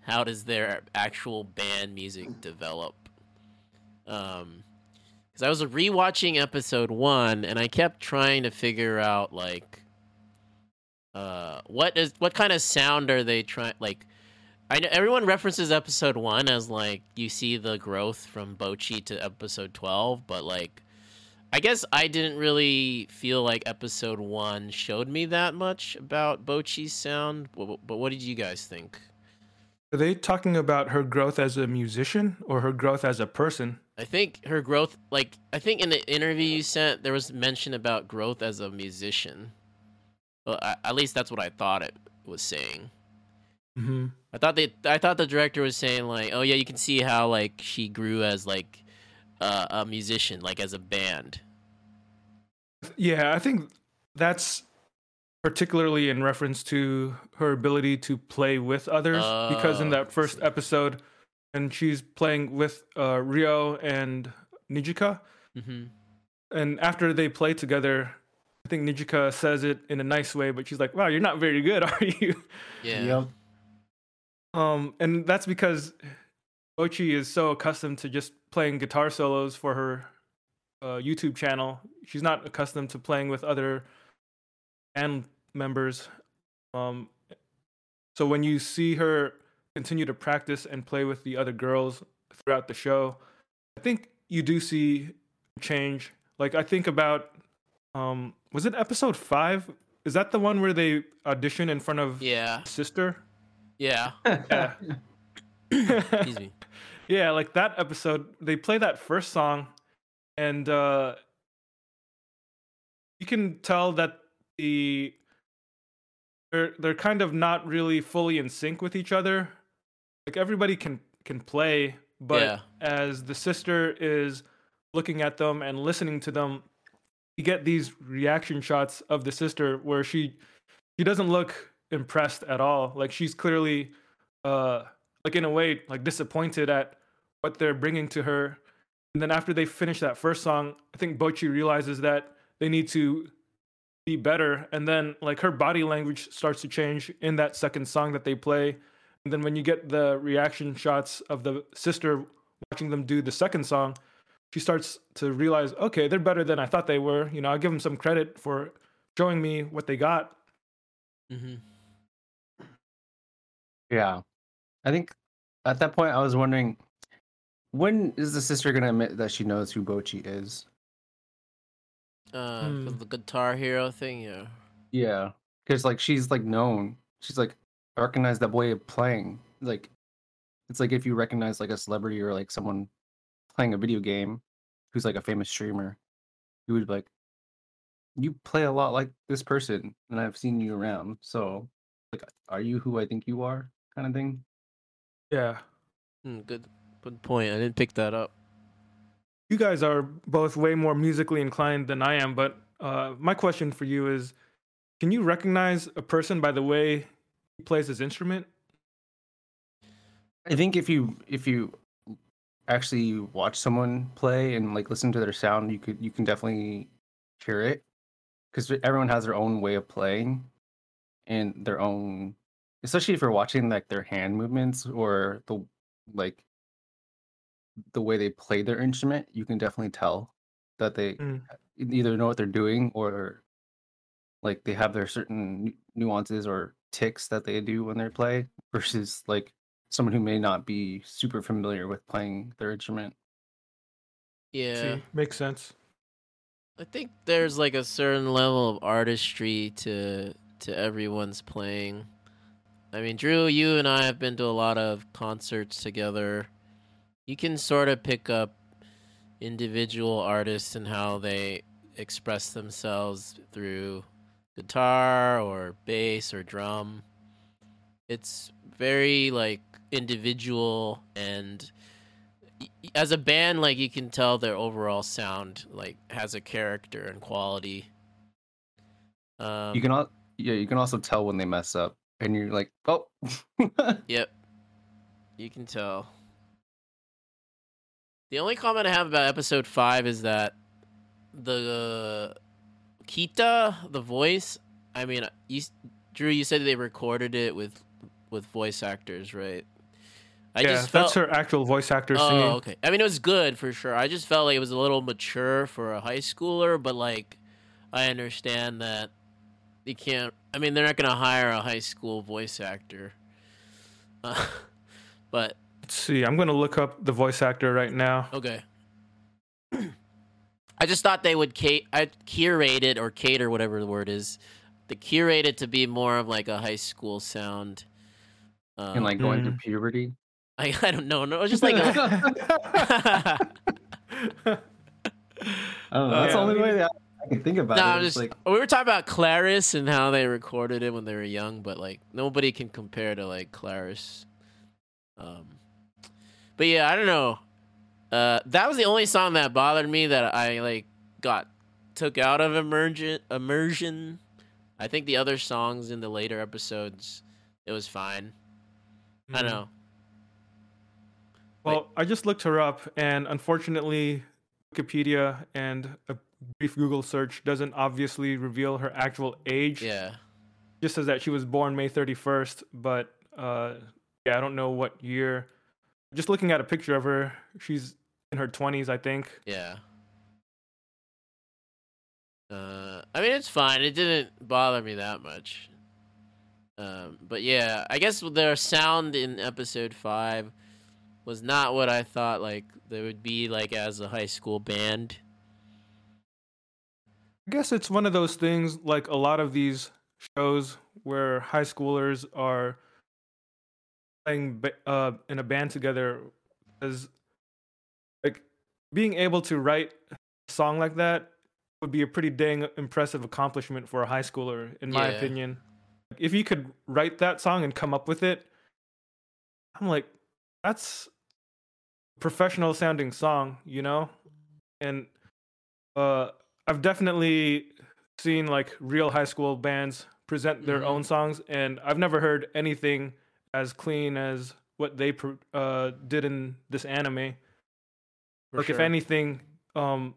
how does their actual band music develop? Um, because I was rewatching episode one and I kept trying to figure out like, uh, what is what kind of sound are they trying like. I know everyone references episode one as like you see the growth from Bocchi to episode twelve, but like I guess I didn't really feel like episode one showed me that much about Bocchi's sound. But, but what did you guys think? Are they talking about her growth as a musician or her growth as a person? I think her growth, like I think in the interview you sent, there was mention about growth as a musician. Well, I, at least that's what I thought it was saying. Mm-hmm. I thought they, I thought the director was saying like, oh yeah, you can see how like she grew as like uh, a musician, like as a band. Yeah, I think that's particularly in reference to her ability to play with others because in Oh, that first episode and she's playing with uh, Ryo and Nijika Mm-hmm. and after they play together I think Nijika says it in a nice way but she's like wow you're not very good are you Yeah. Yep. um and that's because Bocchi is so accustomed to just playing guitar solos for her uh, YouTube channel. She's not accustomed to playing with other band members. Um, so when you see her continue to practice and play with the other girls throughout the show, I think you do see change. Like I think about, um, was it episode five? Is that the one where they audition in front of Yeah. sister? Yeah. Yeah. Excuse me. Yeah, like that episode, they play that first song, and uh, you can tell that the they're they're kind of not really fully in sync with each other. Like everybody can can play, but Yeah. as the sister is looking at them and listening to them, you get these reaction shots of the sister where she she doesn't look impressed at all. Like she's clearly uh like in a way like disappointed at what they're bringing to her And then after they finish that first song, I think Bocchi realizes that they need to be better. And then like her body language starts to change in that second song that they play. And then when you get the reaction shots of the sister watching them do the second song, she starts to realize, okay, they're better than I thought they were. You know, I'll give them some credit for showing me what they got. hmm Yeah. I think at that point I was wondering when is the sister gonna admit that she knows who Bocchi is? Uh, Hmm. the Guitar Hero thing, yeah. Yeah. Because like she's like known. She's like recognized that way of playing. Like it's like if you recognize like a celebrity or like someone playing a video game who's like a famous streamer, you would be like you play a lot like this person and I've seen you around. So like are you who I think you are? kind of thing. Yeah. Hmm, good, good point. I didn't pick that up. You guys are both way more musically inclined than I am, but uh, my question for you is can you recognize a person by the way he plays his instrument? I think if you if you actually watch someone play and like listen to their sound, you could you can definitely hear it because everyone has their own way of playing and their own, especially if you're watching like their hand movements or the like the way they play their instrument, you can definitely tell that they Mm. either know what they're doing or like they have their certain nuances or ticks that they do when they play versus like someone who may not be super familiar with playing their instrument. Yeah. See, makes sense. I think there's like a certain level of artistry to to everyone's playing. I mean, Dru, you and I have been to a lot of concerts together. You can sort of pick up individual artists and how they express themselves through guitar or bass or drum. It's very like individual and as a band like you can tell their overall sound like has a character and quality um, you can all yeah, you can also tell when they mess up and you're like, "Oh." yep you can tell the only comment i have about episode 5 is that the kita the voice i mean you Dru you said they recorded it with with voice actors right i yeah, just felt that's her actual voice actor Oh, singing. okay. I mean, it was good for sure. I just felt like it was a little mature for a high schooler, but like, I understand that you can't. I mean, they're not gonna hire a high school voice actor. Uh, but Let's see. I'm gonna look up the voice actor right now. okay. I just thought they would ca- I curate it or cater whatever the word is, to curate it to be more of like a high school sound. Um, and like going Mm. through puberty. I, I don't know. No, it's just like a, I don't know. That's the only way that I can think about No, it. I'm just like we were talking about ClariS and how they recorded it when they were young, but like nobody can compare to like ClariS. Um, but yeah, I don't know. Uh, that was the only song that bothered me that I like got took out of immersion. Immersion. I think the other songs in the later episodes, it was fine. I Mm. don't know. Well, I just looked her up, and unfortunately, Wikipedia and a brief Google search doesn't obviously reveal her actual age. Yeah. Just says that she was born May 31st, but uh, yeah, I don't know what year. Just looking at a picture of her, she's in her 20s, I think. Yeah. Uh, I mean, it's fine. It didn't bother me that much. Um, but yeah, I guess their sound in episode five was not what I thought like they would be like as a high school band. I guess it's one of those things like a lot of these shows where high schoolers are playing uh, in a band together is like being able to write a song like that would be a pretty dang impressive accomplishment for a high schooler in my Yeah. opinion Like, if you could write that song and come up with it i'm like that's a professional sounding song you know and uh I've definitely seen like real high school bands present their Mhm. own songs, and I've never heard anything as clean as what they pr- uh, did in this anime. For like if anything, um,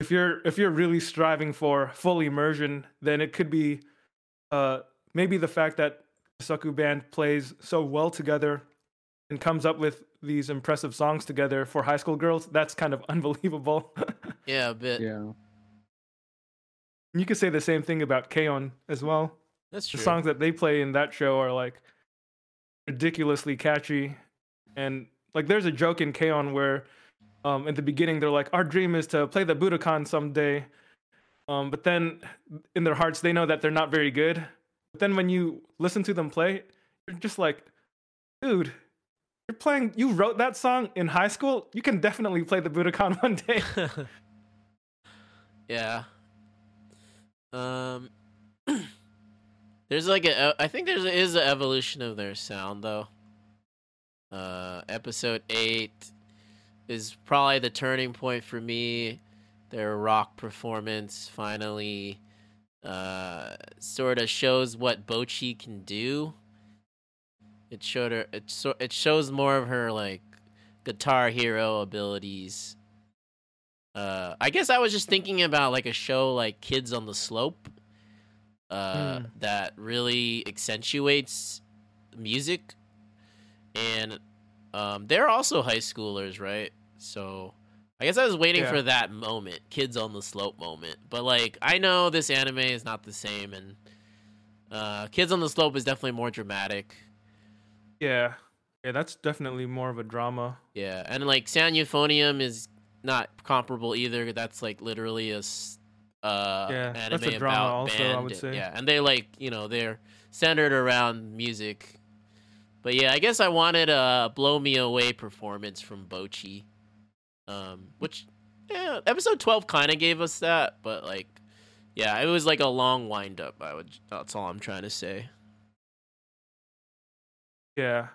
if you're if you're really striving for full immersion, then it could be uh, maybe the fact that the Kessoku band plays so well together and comes up with these impressive songs together for high school girls. That's kind of unbelievable. yeah, a bit. Yeah. you could say the same thing about K-On! as well. That's true. The songs that they play in that show are like ridiculously catchy, and like there's a joke in K-On where, um, in the beginning they're like, "Our dream is to play the Budokan someday," um, but then in their hearts they know that they're not very good. But then when you listen to them play, you're just like, "Dude, you're playing. You wrote that song in high school. You can definitely play the Budokan one day." yeah. Um, there's like a. I think there's is an evolution of their sound though. Uh, episode eight is probably the turning point for me. Their rock performance finally, uh, sort of shows what Bocchi can do. It showed her. It so it shows more of her like guitar hero abilities. Uh, I guess I was just thinking about like a show like Kids on the Slope, uh, Hmm. that really accentuates music, and um, they're also high schoolers, right? So I guess I was waiting Yeah. for that moment, Kids on the Slope moment. But like, I know this anime is not the same, and uh, Kids on the Slope is definitely more dramatic. yeah, yeah, that's definitely more of a drama. Yeah, and like Sound! Euphonium is not comparable either. That's like literally a s- uh Yeah, anime that's a drama about also, I band. would say. Yeah, and they like you know they're centered around music. But yeah, I guess I wanted a blow me away performance from Bocchi, um, which yeah, episode twelve kind of gave us that, but like yeah, it was like a long wind up. I would that's all I'm trying to say. Yeah.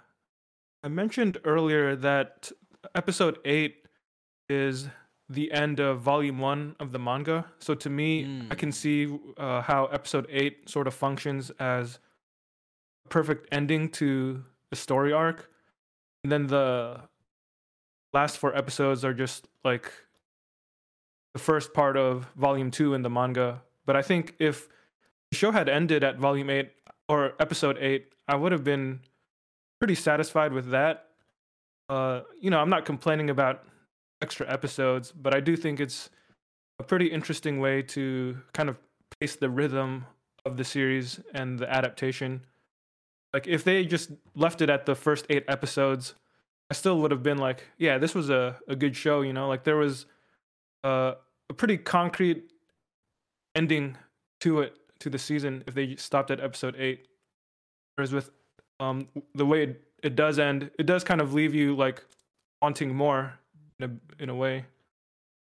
I mentioned earlier that episode 8 is the end of volume 1 of the manga. So to me, I Mm. can see uh, how episode 8 sort of functions as a perfect ending to the story arc. And then the last four episodes are just like the first part of volume 2 in the manga. But I think if the show had ended at volume 8 or episode 8, I would have been pretty satisfied with that. Uh, you know, I'm not complaining about extra episodes, but I do think it's a pretty interesting way to kind of pace the rhythm of the series and the adaptation. Like if they just left it at the first eight episodes, I still would have been like, yeah, this was a, a good show, you know, like there was uh, a pretty concrete ending to it to the season if they stopped at episode eight. Whereas with um the way it, it does end, it does kind of leave you like wanting more in a in a way.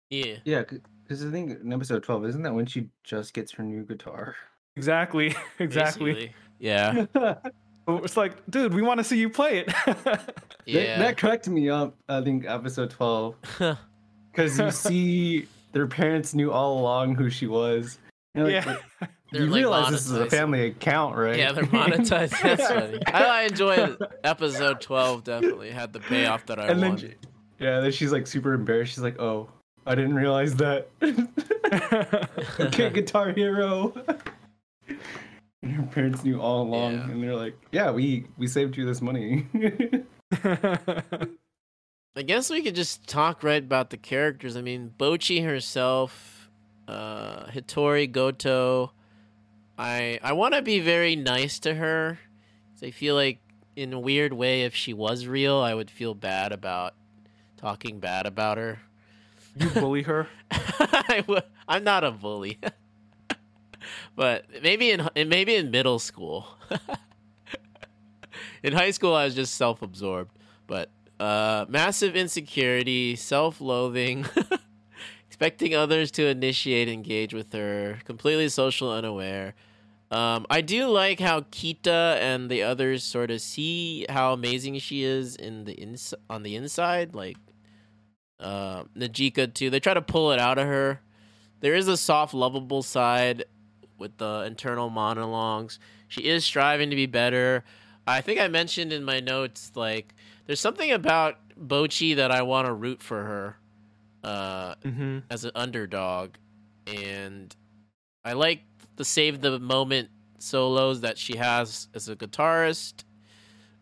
Yeah, Yeah, because I think in episode 12, isn't that when she just gets her new guitar? Exactly, exactly. basically. Yeah, It's like, dude, we want to see you play it. yeah. that cracked me up, I think, episode 12. Because you see their parents knew all along who she was. You're like, yeah, but They're, you like, realize this is a family account, right? Yeah, they're monetized. That's funny. I, I enjoyed episode twelve. Definitely had the payoff that I and then, wanted. Yeah, then she's like super embarrassed. She's like, "Oh, I didn't realize that." okay, Guitar Hero. and her parents knew all along, Yeah. and they're like, "Yeah, we we saved you this money." I guess we could just talk right about the characters. I mean, Bocchi herself, uh, Hitori Goto. I I want to be very nice to her. 'cause I feel like, in a weird way, if she was real, I would feel bad about talking bad about her. you bully her. I w- I'm not a bully, but maybe in maybe in middle school. in high school, I was just self-absorbed, but uh, massive insecurity, self-loathing, expecting others to initiate engage with her, completely social unaware. Um, I do like how Kita and the others sort of see how amazing she is in the ins- on the inside, like uh, Nijika too. They try to pull it out of her. There is a soft, lovable side with the internal monologues. She is striving to be better. I think I mentioned in my notes like there's something about Bocchi that I want to root for her. uh, Mm-hmm. as an underdog, and I like the save the moment solos that she has as a guitarist.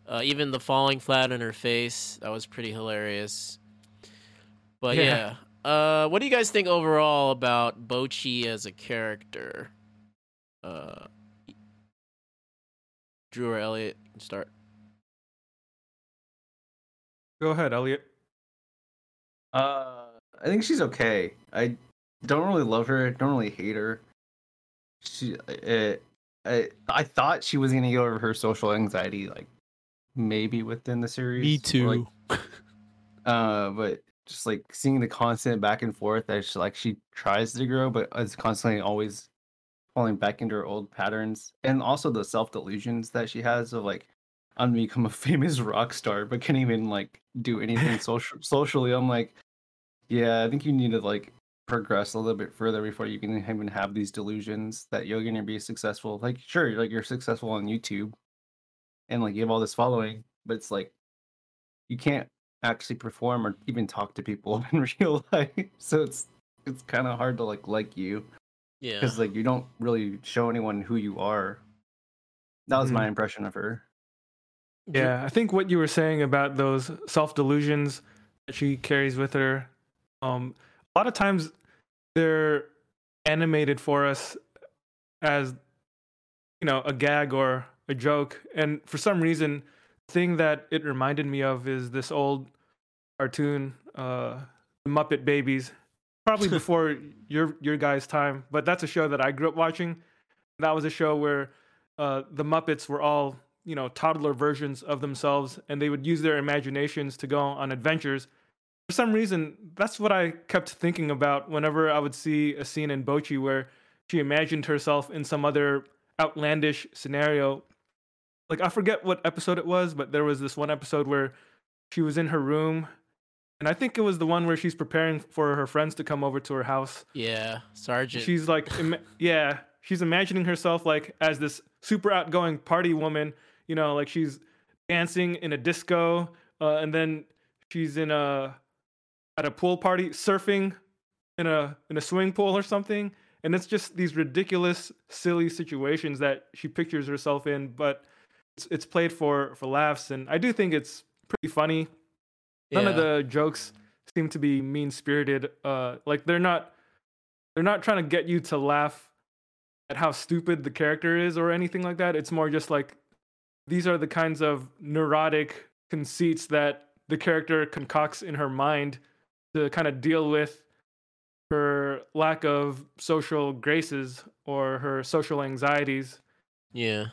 Uh, even the falling flat on her face that was pretty hilarious. But yeah, Yeah. uh, what do you guys think overall about Bocchi as a character? Uh, Dru or Elliot start. Go ahead, Elliot. Uh, I think she's okay. I don't really love her. Don't really hate her. She, uh, I, I thought she was gonna get over her social anxiety, like maybe within the series. or, like, uh, but just like seeing the constant back and forth that she like she tries to grow, but is constantly always falling back into her old patterns, and also the self delusions that she has of like I'm gonna become a famous rock star, but can't even like do anything social socially. I'm like, yeah, I think you need to like progress a little bit further before you can even have these delusions that you're gonna be successful. Like, sure, like you're successful on YouTube, and like you have all this following, but it's like you can't actually perform or even talk to people in real life. So it's it's kind of hard to like like you Yeah, because like you don't really show anyone who you are. That was my Mhm. impression of her. Yeah, I think what you were saying about those self delusions that she carries with her, um, a lot of times they're animated for us as you know a gag or a joke, and for some reason, the thing that it reminded me of is this old cartoon, uh, the Muppet Babies, probably before your your guys' time, but that's a show that I grew up watching. That was a show where uh, the Muppets were all you know toddler versions of themselves and they would use their imaginations to go on adventures. For some reason that's what i kept thinking about whenever i would see a scene in Bocchi where she imagined herself in some other outlandish scenario like i forget what episode it was but there was this one episode where she was in her room and i think it was the one where she's preparing for her friends to come over to her house yeah, Sergeant. She's like, Im- yeah, she's imagining herself like as this super outgoing party woman. You know, like she's dancing in a disco, uh, and then she's in a at a pool party, surfing in a in a swimming pool or something. And it's just these ridiculous, silly situations that she pictures herself in, but it's it's played for for laughs, and I do think it's pretty funny. None of the jokes seem to be mean spirited. Uh, like they're not they're not trying to get you to laugh at how stupid the character is or anything like that. It's more just like these are the kinds of neurotic conceits that the character concocts in her mind to kind of deal with her lack of social graces or her social anxieties. yeah.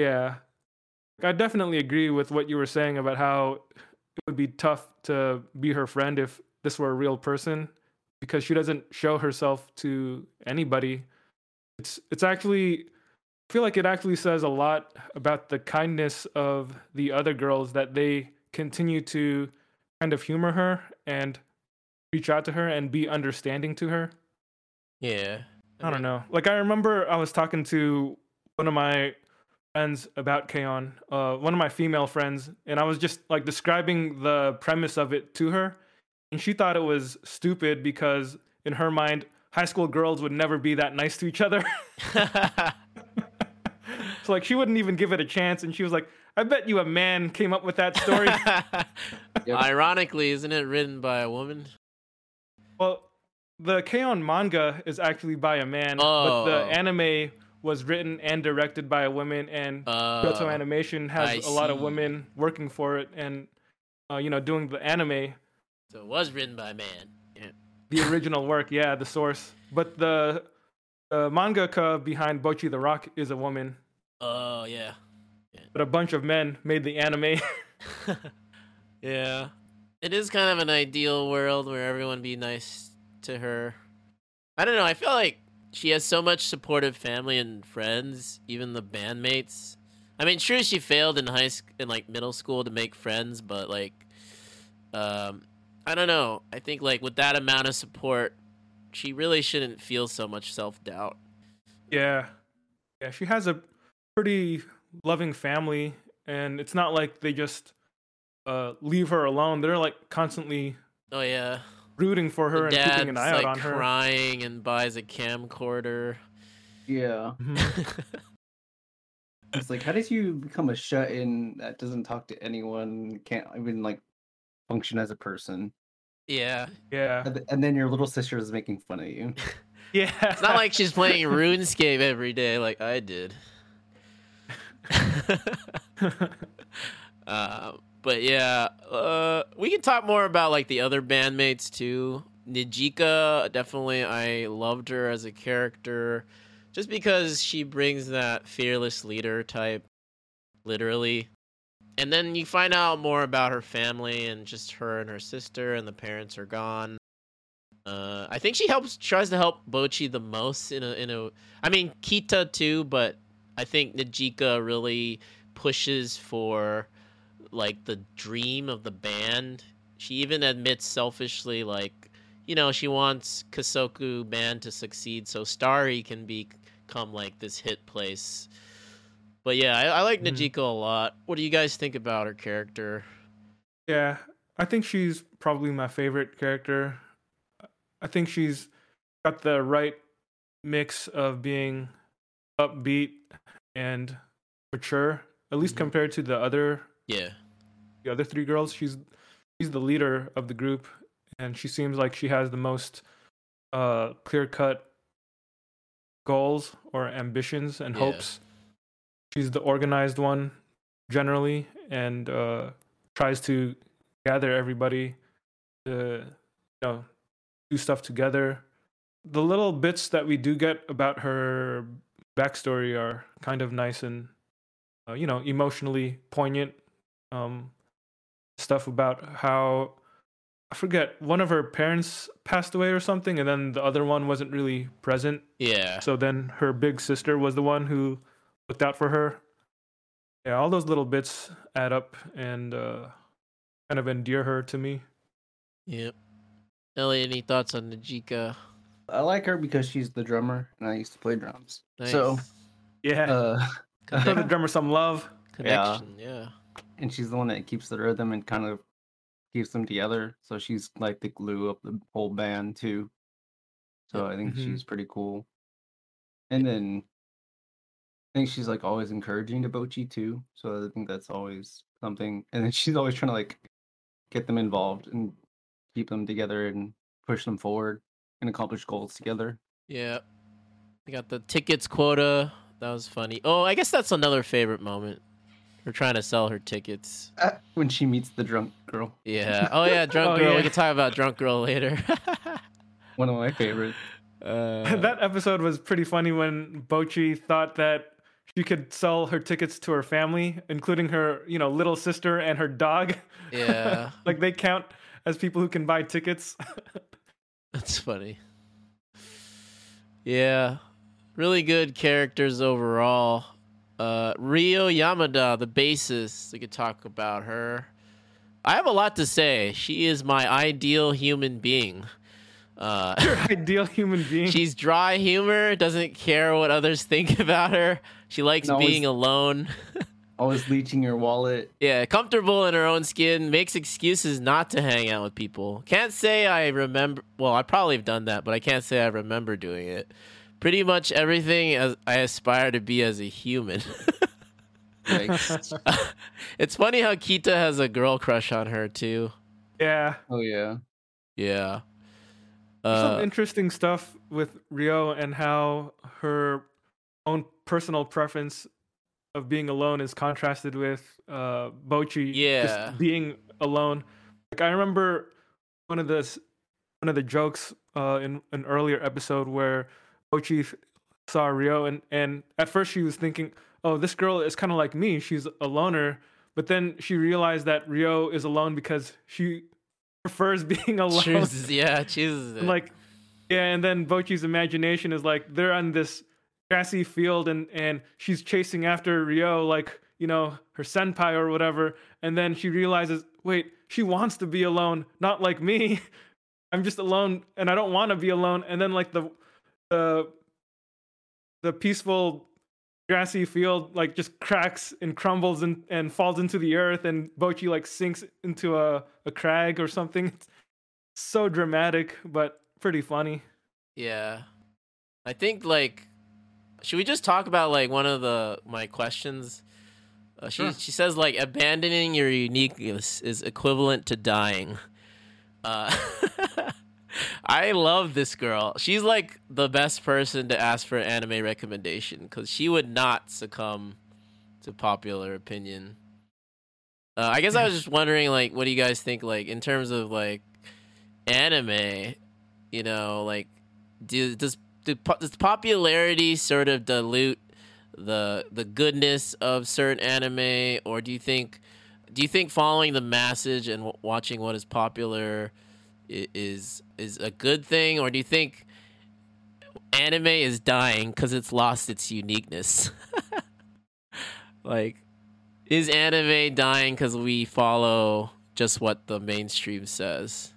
Yeah. I definitely agree with what you were saying about how it would be tough to be her friend if this were a real person because she doesn't show herself to anybody. It's it's actually I feel like it actually says a lot about the kindness of the other girls that they continue to kind of humor her and reach out to her and be understanding to her. Yeah. I don't know. Like I remember I was talking to one of my friends about K-On, uh, one of my female friends, and I was just like describing the premise of it to her, and she thought it was stupid because in her mind, high school girls would never be that nice to each other. so like she wouldn't even give it a chance, and she was like, "I bet you a man came up with that story." Ironically, isn't it written by a woman? well, the K-On manga is actually by a man, but the Oh. anime was written and directed by a woman, and Kyoto Uh, Animation has I a lot of women working for it, and uh, you know, doing the anime, so it was written by a man. Yeah. the original work. Yeah, the source. But the the mangaka behind Bocchi the Rock is a woman, Oh yeah. but a bunch of men made the anime. yeah. It is kind of an ideal world where everyone be nice to her. I don't know. I feel like she has so much supportive family and friends, even the bandmates. I mean, sure she failed in high school, in like middle school to make friends, but like, um, I don't know. I think like with that amount of support, she really shouldn't feel so much self doubt. yeah, yeah, she has a pretty loving family, and it's not like they just uh, leave her alone. They're like constantly Oh yeah, rooting for her and keeping an eye like out on her. crying and buys a camcorder. Yeah. Mhm. It's like, how did you become a shut in that doesn't talk to anyone, can't even like function as a person? yeah. Yeah, And th- And then your little sister is making fun of you. yeah. It's not like she's playing RuneScape every day like I did. uh, but yeah, uh, we can talk more about like the other bandmates too. Nijika, definitely, I loved her as a character, just because she brings that fearless leader type, literally. And then you find out more about her family and just her and her sister, and the parents are gone. Uh, I think she helps, tries to help Bocchi the most in a in a. I mean Kita too, but I think Nijika really pushes for like the dream of the band. She even admits selfishly, like you know, she wants Kessoku band to succeed so Starry can become like this hit place. But yeah, I, I like Mhm. Nijika a lot. What do you guys think about her character? Yeah, I think she's probably my favorite character. I think she's got the right mix of being upbeat and mature, at least Mhm. compared to the other Yeah, the other three girls. She's she's the leader of the group, and she seems like she has the most uh, clear cut goals or ambitions and Yeah. hopes. She's the organized one generally, and uh, tries to gather everybody to you know do stuff together. The little bits that we do get about her backstory are kind of nice and uh, you know emotionally poignant. Um, stuff about how I forget one of her parents passed away or something, and then the other one wasn't really present. yeah, So then her big sister was the one who looked out for her. Yeah, all those little bits add up and uh, kind of endear her to me. yep. Ellie, any thoughts on Nijika? I like her because she's the drummer, and I used to play drums. Nice. So, Yeah, uh, show the drummer some love. connection. Yeah. And she's the one that keeps the rhythm and kind of keeps them together. So she's like the glue of the whole band too. So I think Mhm. she's pretty cool. And then I think she's like always encouraging to Bocchi too. So I think that's always something. And then she's always trying to like get them involved and keep them together and push them forward and accomplish goals together. Yeah. We got the tickets quota. That was funny. Oh, I guess that's another favorite moment. We're trying to sell her tickets. Ah, when she meets the drunk girl, Yeah. Oh yeah, drunk Oh, girl. We can talk about drunk girl later. one of my favorites. uh, that episode was pretty funny when Bocchi thought that she could sell her tickets to her family, including her, you know, little sister and her dog. Yeah. like they count as people who can buy tickets. That's funny. Yeah. Really good characters overall. Uh, Ryo Yamada, the bassist. We could talk about her. I have a lot to say. She is my ideal human being. Uh, Ideal human being. she's dry humor, doesn't care what others think about her. She likes always- being alone. Always leeching your wallet. Yeah, comfortable in her own skin, makes excuses not to hang out with people. Can't say I remember. Well, I probably have done that, but I can't say I remember doing it. Pretty much everything as I aspire to be as a human. It's funny how Kita has a girl crush on her too. yeah. oh yeah. Yeah. Some Uh, interesting stuff with Ryo and how her own personal preference of being alone is contrasted with uh Bocchi Yeah. just being alone. Like I remember one of the one of the jokes uh in an earlier episode where Bocchi f- saw Ryo and and at first she was thinking, "Oh, this girl is kind of like me. She's a loner." But then she realized that Ryo is alone because she prefers being alone. chooses, yeah, chooses it. Like yeah and then Bocchi's imagination is like they're on this grassy field and and she's chasing after Ryo like you know her senpai or whatever and then she realizes wait she wants to be alone not like me i'm just alone and i don't want to be alone and then like the the the peaceful grassy field like just cracks and crumbles and, and falls into the earth and Bocchi like sinks into a, a crag or something It's so dramatic, but pretty funny. Yeah. I think like should we just talk about like one of the my questions? Uh, she Sure. she says like abandoning your uniqueness is equivalent to dying. Uh, I love this girl. She's like the best person to ask for an anime recommendation because she would not succumb to popular opinion. Uh, I guess I was just wondering, like, what do you guys think, like, in terms of like anime? You know, like, do does do, does popularity sort of dilute the the goodness of certain anime, or do you think do you think following the message and w- watching what is popular is is a good thing, or do you think anime is dying because it's lost its uniqueness? like, is anime dying because we follow just what the mainstream says?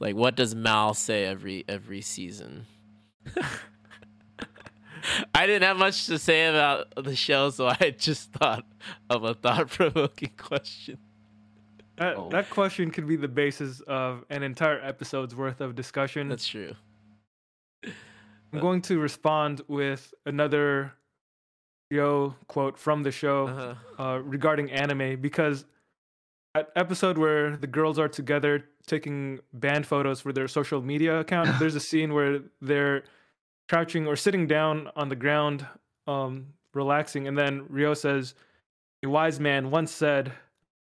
Like, what does Mal say every every season? I didn't have much to say about the show, so I just thought of a thought provoking question. That Oh. that question could be the basis of an entire episode's worth of discussion. That's true. I'm going to respond with another yo quote from the show Uh-huh. uh, regarding anime because that episode where the girls are together taking band photos for their social media account, there's a scene where they're crouching or sitting down on the ground, um, relaxing, and then Ryo says, "A wise man once said."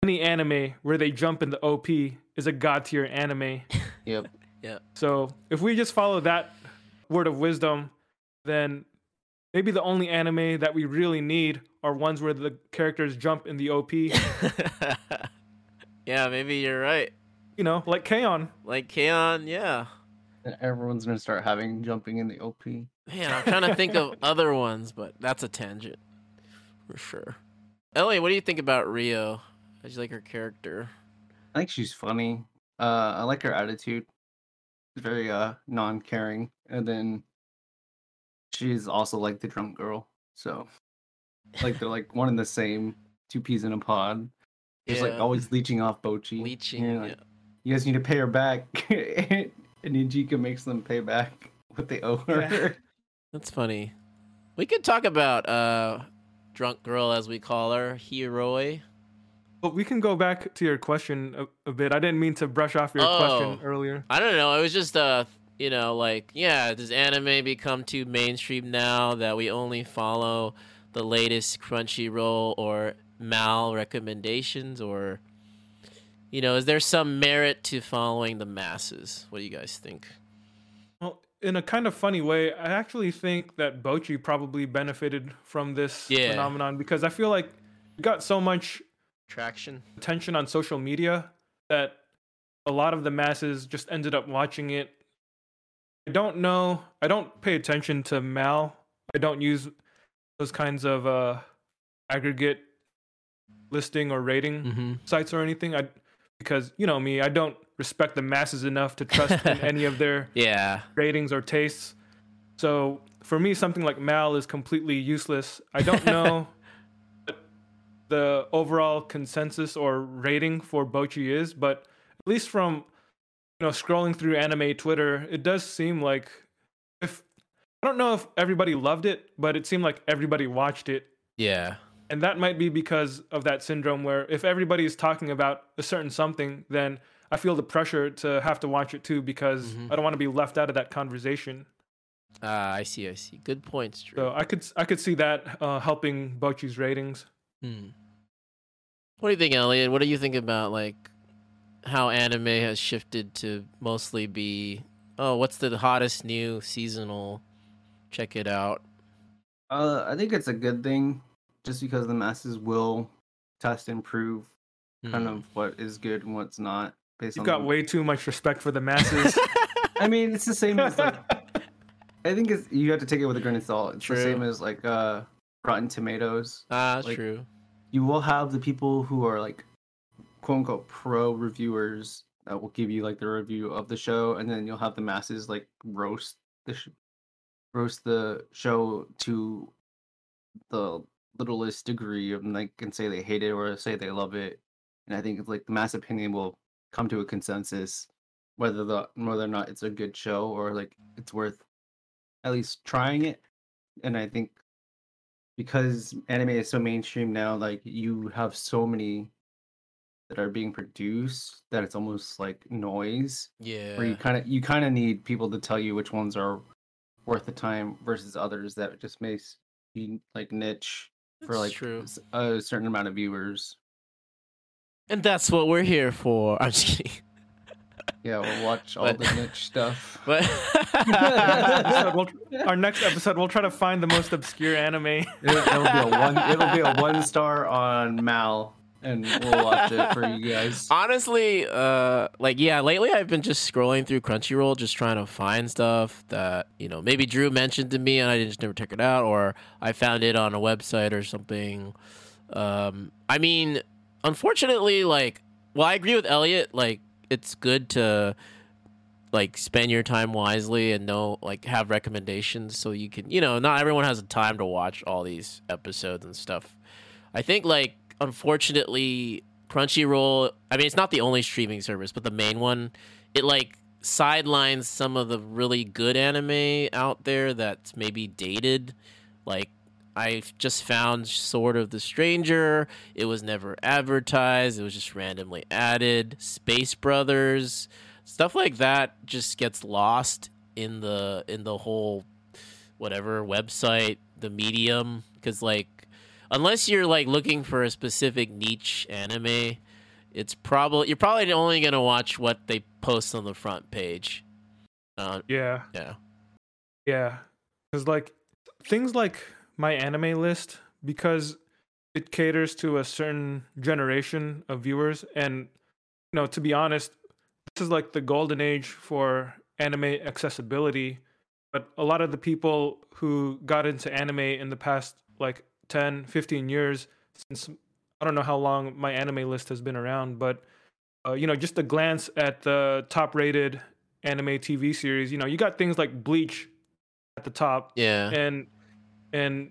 Any anime where they jump in the OP is a god tier anime. Yep. Yep. So if we just follow that word of wisdom, then maybe the only anime that we really need are ones where the characters jump in the OP. Yeah, maybe you're right. You know, like K-On! Like K-On, yeah. And everyone's gonna start having jumping in the OP. Man, I'm trying to think of other ones, but that's a tangent for sure. Elliot, what do you think about Ryo? How'd you like her character? I think she's funny. Uh, I like her attitude. She's very uh non-caring, and then she's also like the drunk girl. So, like they're like one and the same, two peas in a pod. Just like always leeching off Bocchi. Leeching. You're like, yeah. You guys need to pay her back, and Nijika makes them pay back what they owe her. Yeah. That's funny. We could talk about uh drunk girl as we call her, Hiroi. But we can go back to your question a, a bit. I didn't mean to brush off your Oh. question earlier. I don't know. It was just uh, you know, like yeah, does anime become too mainstream now that we only follow the latest Crunchyroll or Mal recommendations, or you know, is there some merit to following the masses? What do you guys think? Well, in a kind of funny way, I actually think that Bocchi probably benefited from this Yeah. phenomenon because I feel like it got so much Traction. attention on social media that a lot of the masses just ended up watching it. I don't know. I don't pay attention to Mal. I don't use those kinds of uh, aggregate listing or rating Mm-hmm. sites or anything. I because you know me, I don't respect the masses enough to trust in any of their Yeah. ratings or tastes. So for me, something like Mal is completely useless. I don't know what the overall consensus or rating for Bocchi is, but at least from you know scrolling through anime Twitter, it does seem like if I don't know if everybody loved it, but it seemed like everybody watched it. Yeah. And that might be because of that syndrome where if everybody is talking about a certain something, then I feel the pressure to have to watch it too because Mhm. I don't want to be left out of that conversation. Ah, I see. I see. Good points, Dru. So I could I could see that uh, helping Bocchi's ratings. Hmm. What do you think, Elliot? What do you think about like how anime has shifted to mostly be oh, what's the hottest new seasonal? Check it out. Uh, I think it's a good thing, just because the masses will test and prove kind Hmm. of what is good and what's not based You've on. got the- way too much respect for the masses. I mean, it's the same as like. I think it's you have to take it with a grain of salt. It's True. the same as like uh, Rotten Tomatoes. ah, like- true. You will have the people who are like, quote unquote, pro reviewers that will give you like the review of the show, and then you'll have the masses like roast the sh- roast the show to the littlest degree and like can say they hate it or say they love it. And I think like the mass opinion will come to a consensus whether the whether or not it's a good show or like it's worth at least trying it. And I think because anime is so mainstream now, like you have so many that are being produced that it's almost like noise Yeah. where you kind of you kind of need people to tell you which ones are worth the time versus others that just makes be like niche for like true. a certain amount of viewers. And that's what we're here for. I'm just kidding. Yeah, we'll watch all But- the niche stuff. But we'll- our next episode, we'll try to find the most obscure anime. It'll, it'll be a one. It'll be a one star on Mal, and we'll watch it for you guys. honestly, uh, like yeah, lately I've been just scrolling through Crunchyroll, just trying to find stuff that you know maybe Dru mentioned to me and I just never check it out, or I found it on a website or something. Um, I mean, unfortunately, like, well, I agree with Elliot. Like, it's good to like spend your time wisely and know like have recommendations so you can you know not everyone has the time to watch all these episodes and stuff. I think like unfortunately crunchyroll i mean it's not the only streaming service but the main one it like sidelines some of the really good anime out there that's maybe dated like i just found Sword of the Stranger. It was never advertised. It was just randomly added. Space brothers. Stuff like that just gets lost in the in the whole whatever website the medium. Because like unless you're like looking for a specific niche anime it's probably you're probably only gonna watch what they post on the front page. Uh, Yeah, yeah. Yeah. Because like things like my anime list, because it caters to a certain generation of viewers, and you know, to be honest, this is like the golden age for anime accessibility. But a lot of the people who got into anime in the past like 10, 15 years, since I don't know how long my anime list has been around, but uh, you know, just a glance at the top rated anime TV series, you know, you got things like Bleach at the top. Yeah. And and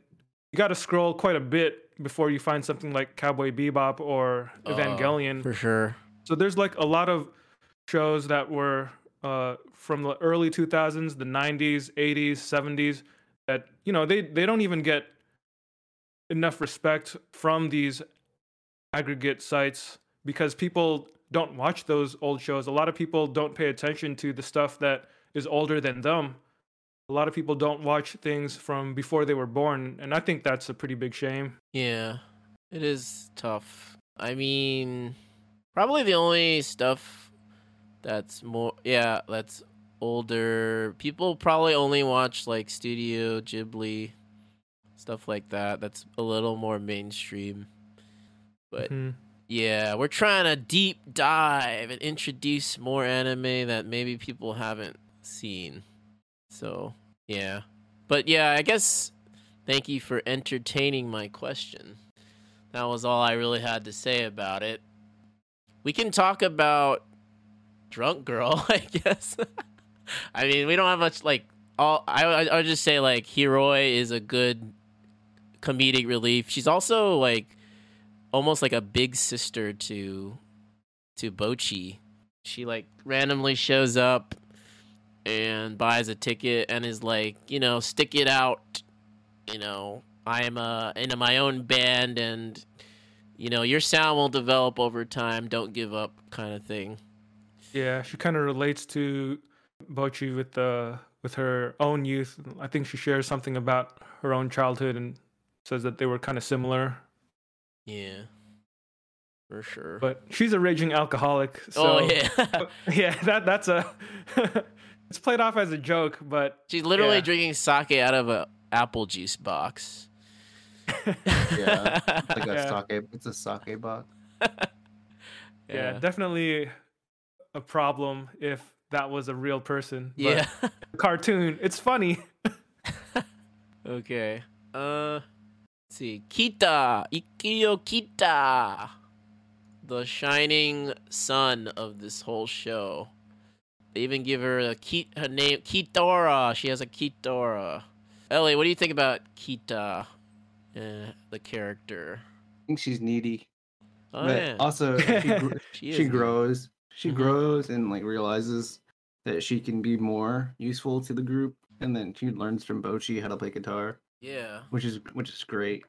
you got to scroll quite a bit before you find something like Cowboy Bebop or Uh, Evangelion. for sure So there's like a lot of shows that were uh, from the early 2000s, the 90s, 80s, 70s that you know they they don't even get enough respect from these aggregate sites because people don't watch those old shows. A lot of people don't pay attention to the stuff that is older than them. A lot of people don't watch things from before they were born, and I think that's a pretty big shame. Yeah, it is tough. I mean, probably the only stuff that's more, yeah, that's older. People probably only watch like Studio Ghibli, stuff like that. That's a little more mainstream. But Mhm. yeah, we're trying to deep dive and introduce more anime that maybe people haven't seen. So, yeah. But yeah, I guess thank you for entertaining my question. That was all I really had to say about it. We can talk about Drunk Girl, I guess. I mean, we don't have much like all I I I just say like Hiroi is a good comedic relief. She's also like almost like a big sister to to Bocchi. She like randomly shows up and buys a ticket and is like, you know, stick it out. You know, I am uh in my own band and you know, your sound will develop over time. Don't give up kind of thing. Yeah, she kind of relates to Bocchi with the with her own youth. I think she shares something about her own childhood and says that they were kind of similar. Yeah. For sure. But she's a raging alcoholic. So oh yeah. yeah, that that's a it's played off as a joke, but She's literally Yeah. drinking sake out of a apple juice box. Yeah, like a Yeah. sake. It's a sake box. yeah, definitely a problem if that was a real person. But Yeah. cartoon, it's funny. okay. Uh let's see. Kita. Ikuyo Kita. The shining sun of this whole show. They even give her a Ki- her name Kitora. She has a Kitora. Ellie, what do you think about Kita? Uh, the character. I think she's needy. Oh but yeah. also she, gr- she she grows. She Mhm. grows and like realizes that she can be more useful to the group, and then she learns from Bocchi how to play guitar, Yeah. which is which is great.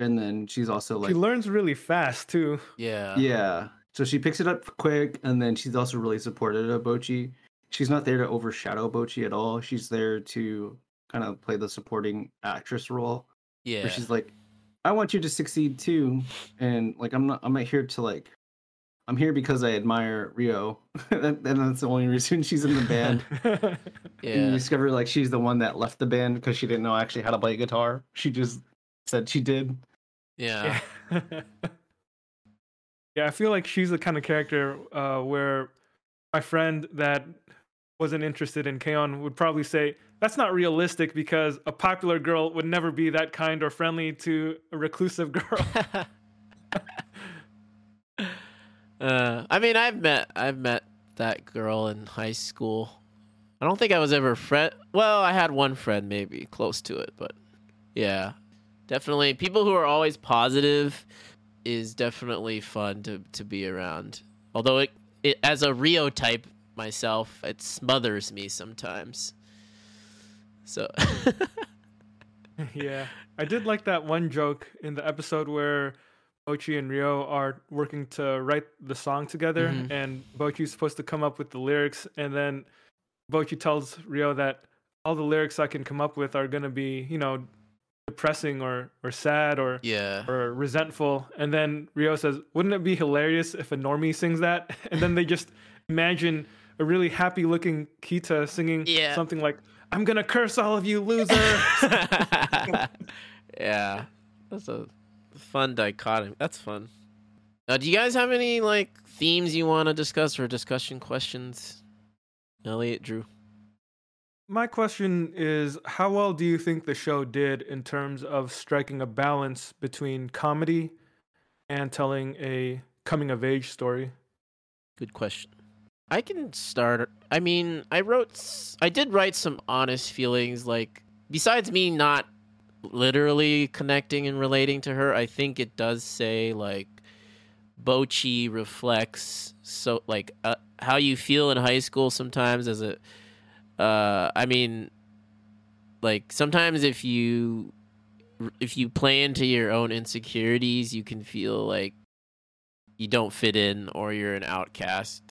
And then she's also like she learns really fast too. Yeah. Yeah. So she picks it up quick, and then she's also really supportive of Bocchi. She's not there to overshadow Bocchi at all. She's there to kind of play the supporting actress role, Yeah. where she's like, "I want you to succeed too," and like I'm not, I'm not here to like, I'm here because I admire Ryo, and and that's the only reason she's in the band. And you yeah. discover like she's the one that left the band because she didn't know actually how to play guitar. She just said she did. Yeah. yeah. yeah, I feel like she's the kind of character uh, where my friend that wasn't interested in K-On would probably say that's not realistic because a popular girl would never be that kind or friendly to a reclusive girl. uh, I mean, I've met I've met that girl in high school. I don't think I was ever friend. Well, I had one friend maybe close to it, but yeah, definitely people who are always positive is definitely fun to to be around. Although it, it as a Ryo type myself, it smothers me sometimes. So yeah, I did like that one joke in the episode where Bocchi and Ryo are working to write the song together, Mhm. and Bocchi's supposed to come up with the lyrics, and then Bocchi tells Ryo that all the lyrics I can come up with are gonna be, you know, depressing or or sad or yeah, or resentful, and then Ryo says, "Wouldn't it be hilarious if a normie sings that?" And then they just imagine a really happy-looking Kita singing Yeah. something like, "I'm gonna curse all of you losers." yeah, that's a fun dichotomy. That's fun. Now, do you guys have any like themes you want to discuss or discussion questions? Elliot, Dru. My question is how well do you think the show did in terms of striking a balance between comedy and telling a coming of age story? Good question. I can start. I mean, I wrote, I did write some honest feelings. Like, besides me not literally connecting and relating to her, I think it does say like Bocchi reflects so like uh, how you feel in high school sometimes as a. Uh, I mean, like sometimes if you if you play into your own insecurities, you can feel like you don't fit in or you're an outcast.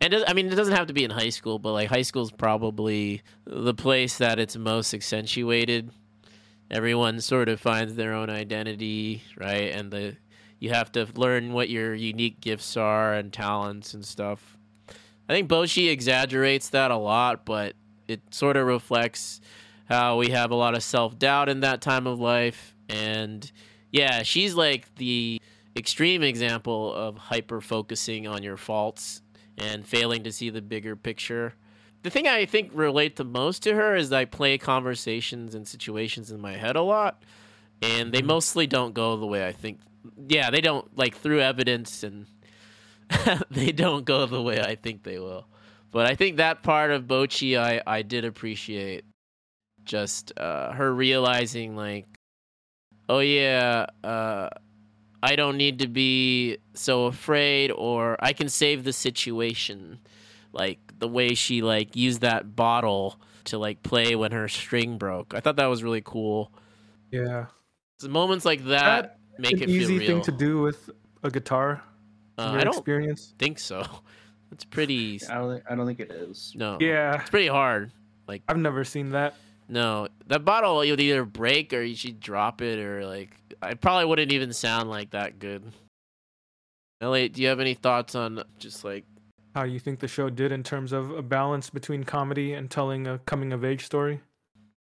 And I mean, it doesn't have to be in high school, but like high school is probably the place that it's most accentuated. Everyone sort of finds their own identity, right? And the you have to learn what your unique gifts are and talents and stuff. I think Bocchi exaggerates that a lot, but it sort of reflects how we have a lot of self doubt in that time of life. And yeah, she's like the extreme example of hyper focusing on your faults and failing to see the bigger picture. The thing I think relate the most to her is I play conversations and situations in my head a lot, and they Mhm. mostly don't go the way I think. Yeah, they don't like through evidence and they don't go the way I think they will. But I think that part of Bocchi I I did appreciate just uh, her realizing like oh yeah uh, i don't need to be so afraid or i can save the situation like the way she like used that bottle to like play when her string broke i thought that was really cool Yeah. so moments like that make An it feel easy thing to do with a guitar. In uh, i don't experience. think so it's pretty I don't. think- I don't think it is. no Yeah, it's pretty hard Like I've never seen that. No, that bottle you'd either break or you should drop it, or like I probably wouldn't even sound like that good. Elliot, do you have any thoughts on just like How you think the show did in terms of a balance between comedy and telling a coming of age story?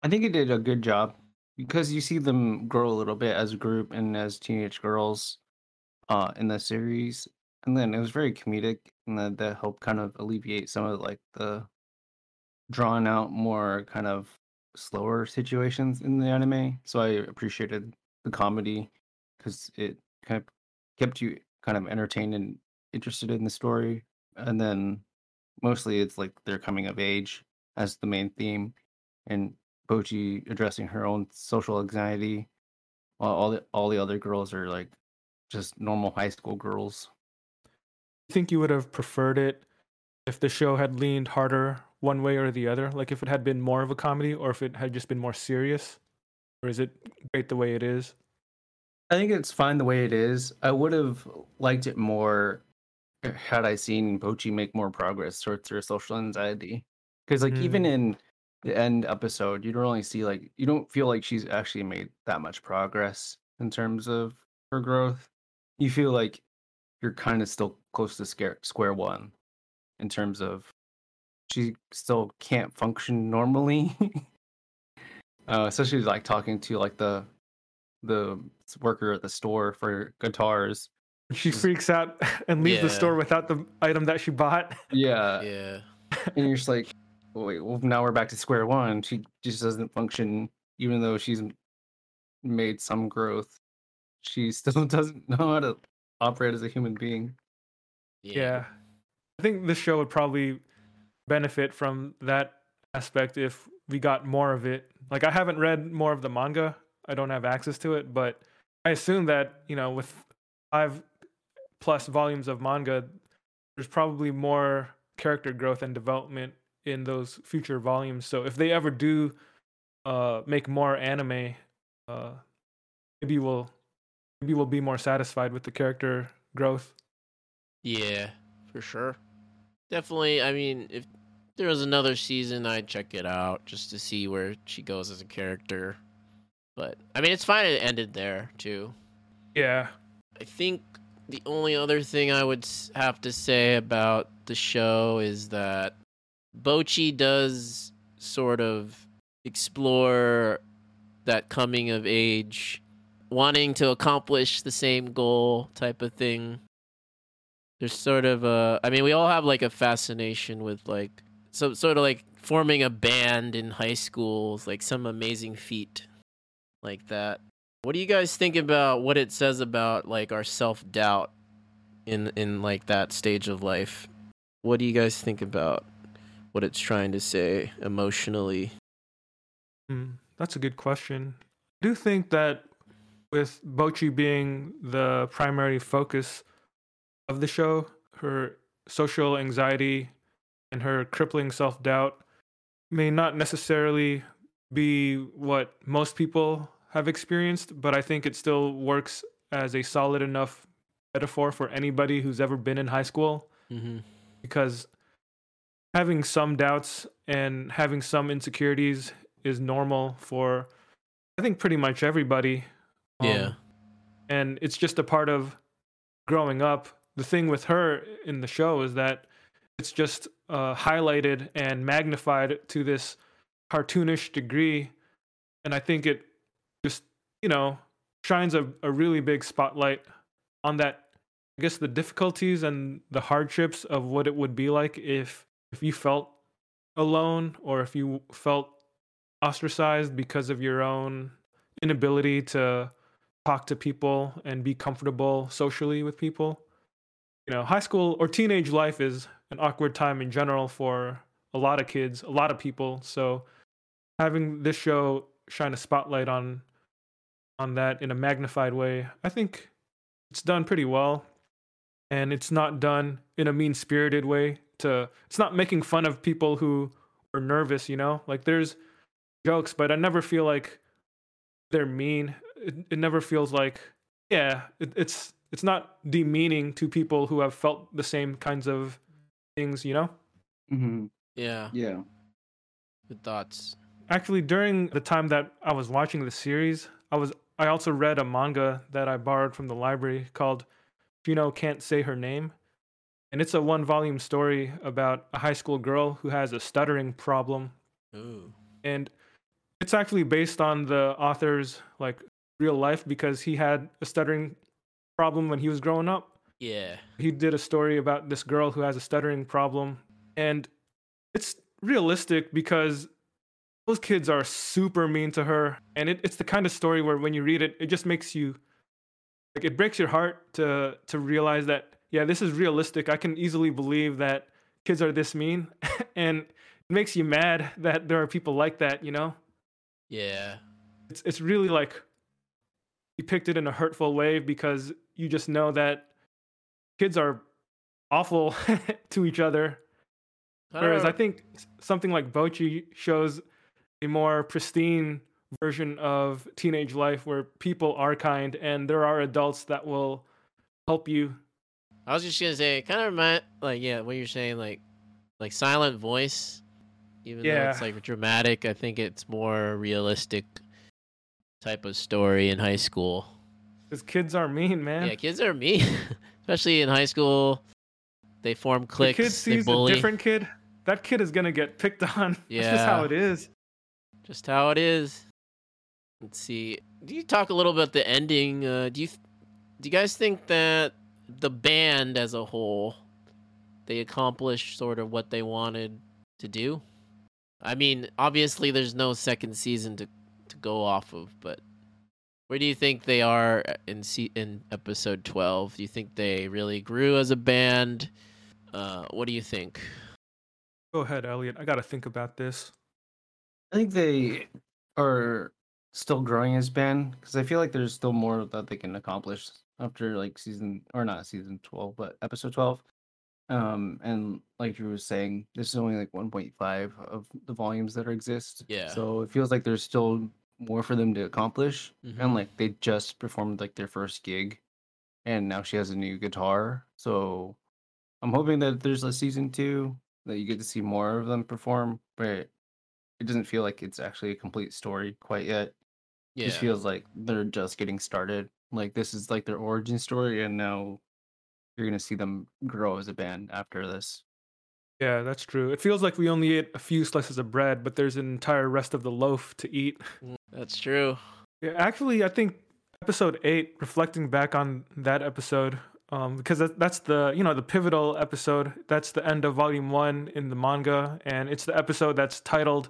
I think it did a good job because you see them grow a little bit as a group and as teenage girls uh, in the series, and then it was very comedic, and that that helped kind of alleviate some of like the drawn out, more kind of slower situations in the anime. So I appreciated the comedy because it kind of kept you kind of entertained and interested in the story, and then mostly it's like their coming of age as the main theme and Bocchi addressing her own social anxiety, while all the all the other girls are like just normal high school girls. You think you would have preferred it if the show had leaned harder one way or the other? Like if it had been more of a comedy or if it had just been more serious? Or is it great the way it is? I think it's fine the way it is. I would have liked it more had I seen Bocchi make more progress towards her social anxiety. Because like even Mm. in the end episode, you don't really see like you don't feel like she's actually made that much progress in terms of her growth. You feel like you're kind of still close to scare, square one in terms of she still can't function normally. uh, especially like talking to like the the worker at the store for guitars. She freaks out and leaves the store without the item that she bought. Yeah, yeah. and you're just like, wait, well, now we're back to square one. She just doesn't function, even though she's made some growth. She still doesn't know how to operate as a human being. Yeah. I think this show would probably benefit from that aspect if we got more of it. Like I haven't read more of the manga. I don't have access to it, but I assume that, you know, with five plus volumes of manga, there's probably more character growth and development in those future volumes. So if they ever do uh make more anime, uh maybe we'll maybe we'll be more satisfied with the character growth. Yeah, for sure. Definitely. I mean, if there was another season, I'd check it out just to see where she goes as a character. But I mean, it's fine it ended there too. Yeah. I think the only other thing I would have to say about the show is that Bocchi does sort of explore that coming of age, wanting to accomplish the same goal type of thing. There's sort of a, I mean, we all have like a fascination with like, so sort of like forming a band in high school, is, like some amazing feat like that. What do you guys think about what it says about like our self doubt in in like that stage of life? What do you guys think about what it's trying to say emotionally? Hmm, that's a good question. I do think that with Bocchi being the primary focus of the show, her social anxiety and her crippling self doubt may not necessarily be what most people have experienced, but I think it still works as a solid enough metaphor for anybody who's ever been in high school Mm-hmm. because having some doubts and having some insecurities is normal for I think pretty much everybody. Um, Yeah. and it's just a part of growing up. The thing with her in the show is that it's just uh, highlighted and magnified to this cartoonish degree, and I think it just you know shines a, a really big spotlight on that I guess the difficulties and the hardships of what it would be like if if you felt alone or if you felt ostracized because of your own inability to talk to people and be comfortable socially with people. You know, high school or teenage life is an awkward time in general for a lot of kids, a lot of people. So having this show shine a spotlight on on that in a magnified way, I think it's done pretty well. And it's not done in a mean spirited way to it's not making fun of people who are nervous you know? Like there's jokes but i never feel like they're mean. It, it never feels like yeah it, it's it's not demeaning to people who have felt the same kinds of things you know Mm-hmm. Yeah. Yeah. Good thoughts. actually during the time that i was watching the series i was i also read a manga that i borrowed from the library called Shino can't say her name and it's a one volume story about a high school girl who has a stuttering problem Ooh. and it's actually based on the author's like real life because he had a stuttering problem when he was growing up Yeah. he did a story about this girl who has a stuttering problem and it's realistic because those kids are super mean to her and it, it's the kind of story where when you read it it just makes you like it breaks your heart to to realize that yeah this is realistic i can easily believe that kids are this mean and it makes you mad that there are people like that you know Yeah. it's it's really like depicted in a hurtful way because you just know that kids are awful to each other. I Whereas know. I think something like Bocchi shows a more pristine version of teenage life where people are kind and there are adults that will help you. I was just gonna say, it kind of remind, like, yeah, what you're saying, like, like silent voice. Even though it's like dramatic, I think it's more realistic type of story in high school. Because kids are mean, man. Yeah, kids are mean, especially in high school. They form the cliques. kid they sees a different kid, that kid is gonna get picked on. That's just how it is. Just how it is. Let's see. Do you talk a little about the ending? Uh, do you do you guys think that the band as a whole they accomplished sort of what they wanted to do? I mean, obviously there's no second season to to go off of, but where do you think they are in se- in episode 12? Do you think they really grew as a band? Uh, what do you think? Go ahead, Elliot. I gotta think about this. I think they are still growing as band because I feel like there's still more that they can accomplish after like season or not season 12 but episode 12 um and like Dru was saying this is only like 1.5 of the volumes that exist Yeah. so it feels like there's still more for them to accomplish Mhm. and like they just performed like their first gig and now she has a new guitar so I'm hoping that there's a season 2 that you get to see more of them perform but it doesn't feel like it's actually a complete story quite yet. Yeah. Just feels like they're just getting started. Like this is like their origin story, and now you're gonna see them grow as a band after this. Yeah, that's true. It feels like we only ate a few slices of bread, but there's an entire rest of the loaf to eat. That's true. Yeah, actually, I think episode eight, reflecting back on that episode, um, because that, that's the you know the pivotal episode. That's the end of volume one in the manga, and it's the episode that's titled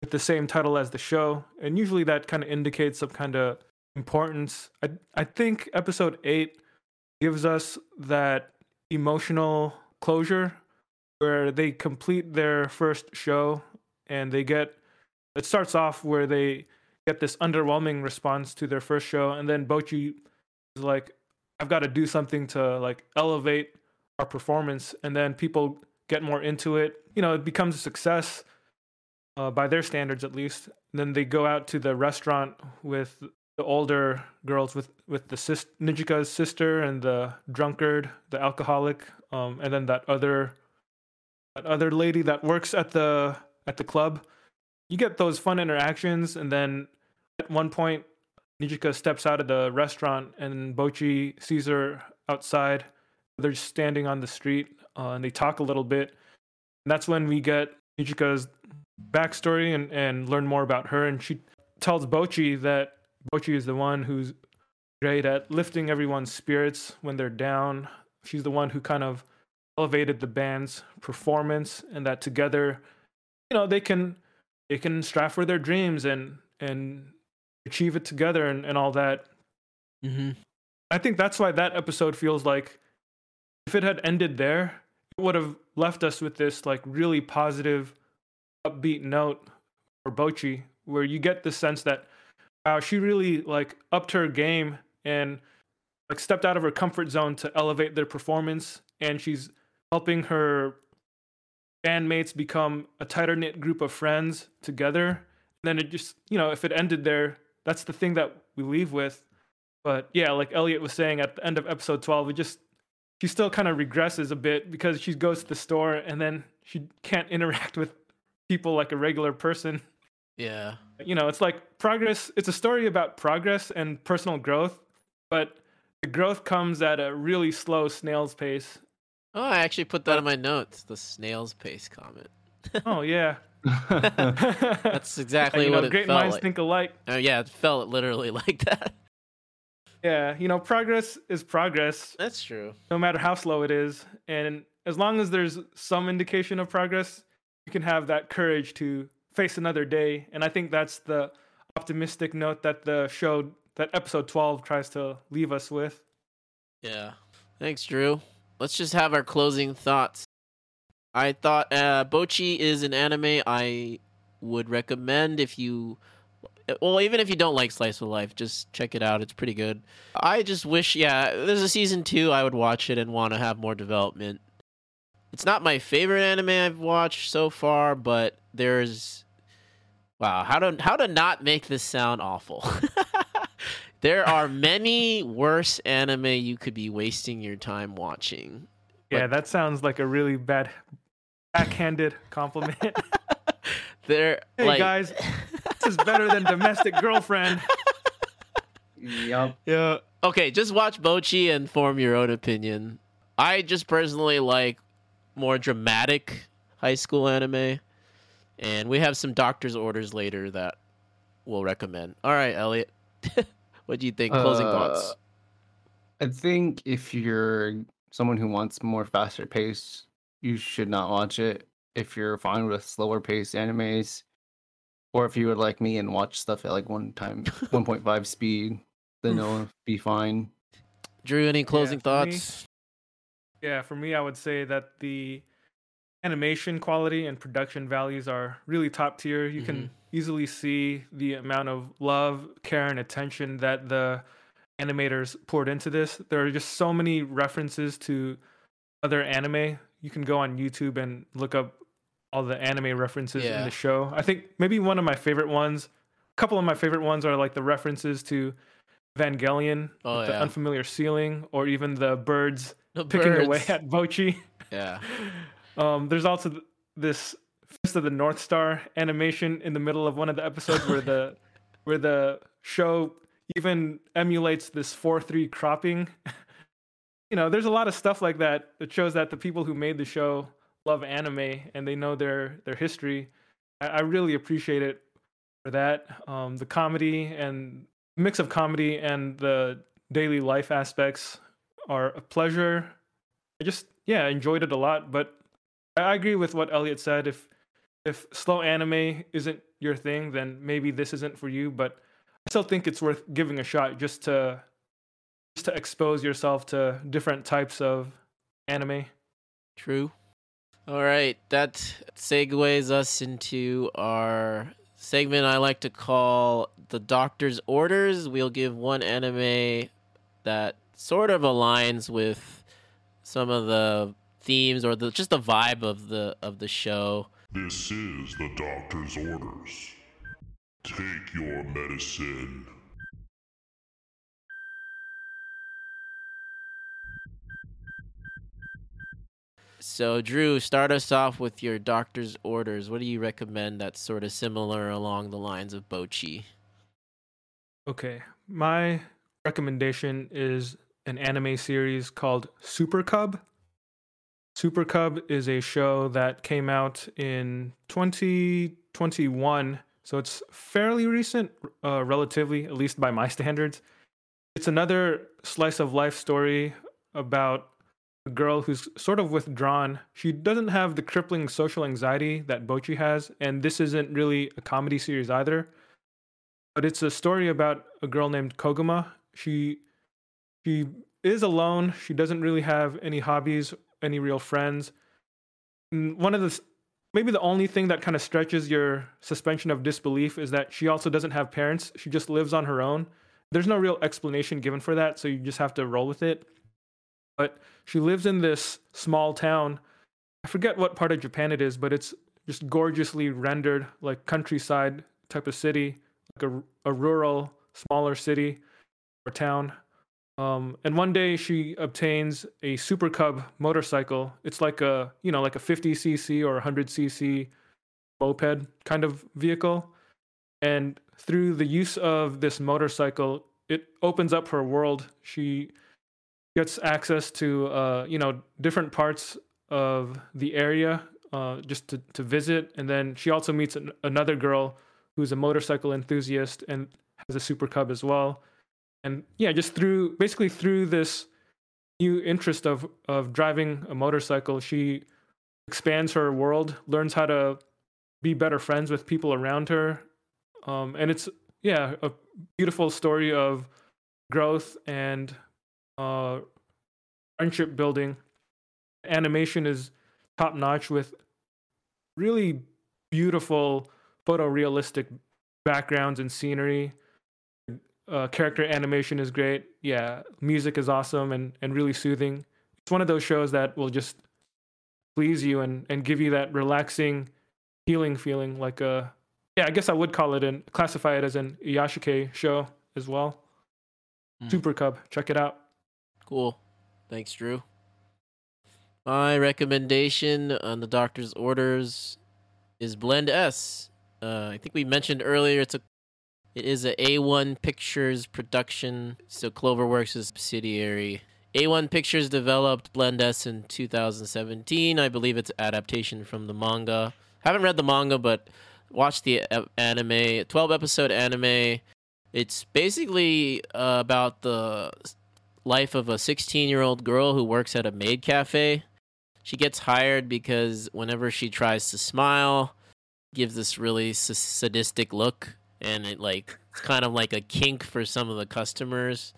with the same title as the show. And usually that kind of indicates some kind of importance. I I think episode eight gives us that emotional closure where they complete their first show and they get it starts off where they get this underwhelming response to their first show. And then Bocchi is like I've got to do something to like elevate our performance. And then people get more into it. You know it becomes a success uh, by their standards at least. And then they go out to the restaurant with the older girls with with the sis- Nijika's sister and the drunkard the alcoholic um, and then that other that other lady that works at the at the club you get those fun interactions and then at one point Nijika steps out of the restaurant and Bocchi sees her outside. They're standing on the street uh, and they talk a little bit. And that's when we get Nijika's backstory and, and learn more about her and she tells Bocchi that Bocchi is the one who's great at lifting everyone's spirits when they're down. She's the one who kind of elevated the band's performance and that together you know they can they can strive for their dreams and and achieve it together and, and all that Mm-hmm. i think that's why that episode feels like if it had ended there it would have left us with this like really positive upbeat note for bocchi where you get the sense that wow she really like upped her game and like stepped out of her comfort zone to elevate their performance and she's helping her bandmates become a tighter knit group of friends together. And then it just, you know, if it ended there, that's the thing that we leave with. But yeah, like Elliot was saying at the end of episode 12, it just, she still kind of regresses a bit because she goes to the store and then she can't interact with people like a regular person. Yeah. You know, it's like progress, it's a story about progress and personal growth, but the growth comes at a really slow snail's pace. Oh, I actually put that in my notes. The snail's pace comment. Oh, yeah. That's exactly you know, what it great minds like. think alike. Oh, yeah, it felt literally like that. Yeah, you know, progress is progress, That's true. no matter how slow it is. And as long as there's some indication of progress, you can have that courage to face another day. And I think that's the optimistic note that the show, that episode 12 tries to leave us with. Yeah. Thanks, Dru. Let's just have our closing thoughts. I thought uh, Bocchi is an anime I would recommend if you well, even if you don't like slice of life, just check it out. It's pretty good. I just wish, yeah, there's a season two. I would watch it and want to have more development. It's not my favorite anime I've watched so far, but there's wow, how to how to not make this sound awful. there are many worse anime you could be wasting your time watching. Yeah, that sounds like a really bad backhanded compliment. There, hey like, guys, this is better than domestic girlfriend. Yep. Yeah. Okay, just watch Bocchi and form your own opinion. I just personally like more dramatic high school anime, and we have some doctor's orders later that we'll recommend. All right, Elliot, what do you think? Closing Uh, thoughts. I think if you're someone who wants more faster pace, you should not watch it. If you're fine with slower pace animes, or if you would like me and watch stuff at like one time 1.5 speed, then it'll be fine. Dru, any closing for me- thoughts? Yeah, for me, I would say that the animation quality and production values are really top tier. You can easily see the amount of love, care, and attention that the animators poured into this. There are just so many references to other anime. You can go on YouTube and look up all the anime references in the show. I think maybe one of my favorite ones, a couple of my favorite ones are like the references to Evangelion, Oh, with the unfamiliar ceiling, or even the birds The picking away at Bocchi. Yeah. Um, there's also this Fist of the North Star animation in the middle of one of the episodes where the where the show even emulates this four three cropping. you know, there's a lot of stuff like that that shows that the people who made the show love anime and they know their their history. I, I really appreciate it for that. Um, the comedy and mix of comedy and the daily life aspects are a pleasure. I just yeah enjoyed it a lot, but I I agree with what Elliot said. If if slow anime isn't your thing, then maybe this isn't for you. But I still think it's worth giving a shot just to just to expose yourself to different types of anime. True. All right, that segues us into our segment I like to call the Doctor's Orders. We'll give one anime that sort of aligns with some of the themes or the just the vibe of the of the show. This is the doctor's orders. Take your medicine. So, Dru, start us off with your Doctor's Orders. What do you recommend that's sort of similar along the lines of Bocchi? Okay, my recommendation is an anime series called Super Cub. Super Cub is a show that came out in 2021, so it's fairly recent, uh, relatively, at least by my standards. It's another slice of life story about a girl who's sort of withdrawn. She doesn't have the crippling social anxiety that Bocchi has, and this isn't really a comedy series either but it's a story about a girl named Koguma. She she is alone. She doesn't really have any hobbies, any real friends. One of the maybe the only thing that kind of stretches your suspension of disbelief is that she also doesn't have parents. She just lives on her own. There's no real explanation given for that, so you just have to roll with it. But she lives in this small town. I forget what part of Japan it is, but it's just gorgeously rendered, like countryside type of city like a, a rural, smaller city or town. Um, and one day she obtains a Super Cub motorcycle. It's like a you know like a 50cc or 100cc moped kind of vehicle. And through the use of this motorcycle, it opens up her world. She gets access to uh, you know different parts of the area uh, just to, to visit. And then she also meets an, another girl who's a motorcycle enthusiast and has a super cub as well. And yeah, just through basically through this new interest of of driving a motorcycle, she expands her world, learns how to be better friends with people around her. Um, and it's yeah, a beautiful story of growth and uh, friendship building. Animation is top notch with really beautiful photorealistic backgrounds and scenery. Uh, character animation is great. Yeah, music is awesome and, and really soothing. It's one of those shows that will just please you and, and give you that relaxing, healing feeling. Like a, yeah, I guess I would call it and classify it as an iyashikei show as well. Mm. Super Cub, check it out. Cool. Thanks, Dru. My recommendation on the doctor's orders is Blend S. Uh, I think we mentioned earlier it's a it is a A1 Pictures production, so Cloverworks is subsidiary. A1 Pictures developed Blend S in 2017. I believe it's adaptation from the manga. Haven't read the manga, but watched the anime. 12 episode anime. It's basically uh, about the life of a 16 year old girl who works at a maid cafe. She gets hired because whenever she tries to smile, gives this really sadistic look, and it like it's kind of like a kink for some of the customers.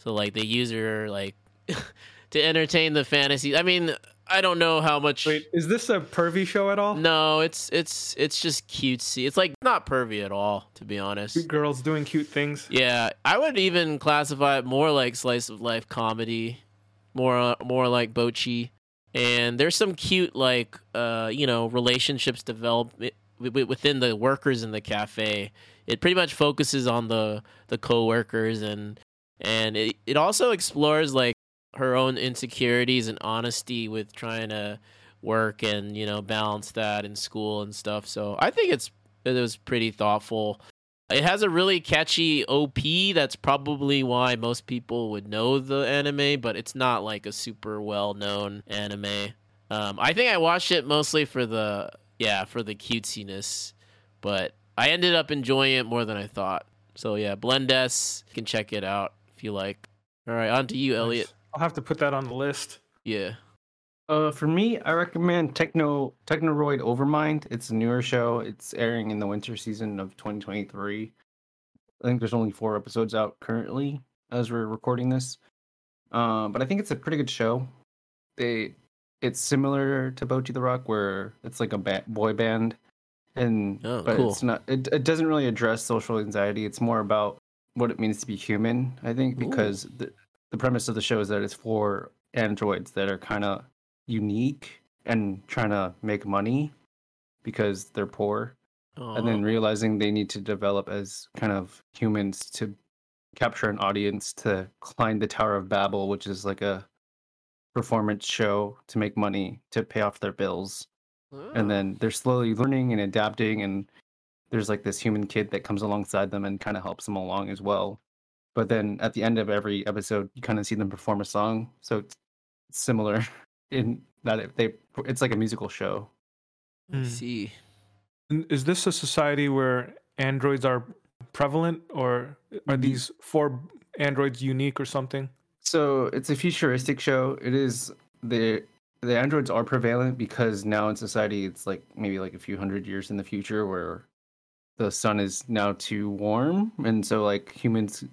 So like the user like to entertain the fantasy. I mean, I don't know how much. Wait, is this a pervy show at all? No, it's it's it's just cutesy. It's like not pervy at all, to be honest. Cute girls doing cute things. Yeah, I would even classify it more like slice of life comedy, more uh, more like Bocchi. And there's some cute like uh you know relationships develop wi- wi- within the workers in the cafe. It pretty much focuses on the the coworkers and and it it also explores like her own insecurities and honesty with trying to work and you know balance that in school and stuff. So I think it's it was pretty thoughtful. It has a really catchy OP. That's probably why most people would know the anime, but it's not like a super well known anime. Um, I think I watched it mostly for the yeah for the cutesiness, but I ended up enjoying it more than I thought. So yeah, Blend S, you can check it out if you like. All right, on to you, Elliot. I'll have to put that on the list. Yeah. Uh, for me, I recommend Techno Technoroid Overmind. It's a newer show. It's airing in the winter season of 2023. I think there's only four episodes out currently as we're recording this. Um, but I think it's a pretty good show. They, it's similar to Bocchi the Rock, where it's like a ba- boy band, and Oh, but cool. it's not. It, it doesn't really address social anxiety. It's more about what it means to be human. I think Ooh. because the the premise of the show is that it's for androids that are kind of unique and trying to make money because they're poor and then realizing they need to develop as kind of humans to capture an audience to climb the tower of babel which is like a performance show to make money to pay off their bills And then they're slowly learning and adapting and there's like this human kid that comes alongside them and kind of helps them along as well but then at the end of every episode you kind of see them perform a song so it's similar in that it, they it's like a musical show I Hmm. see. Is this a society where androids are prevalent, or are these four androids unique or something? so it's a futuristic show it is the the androids are prevalent because now in society it's like maybe like a few hundred years in the future where the sun is now too warm. And so like humans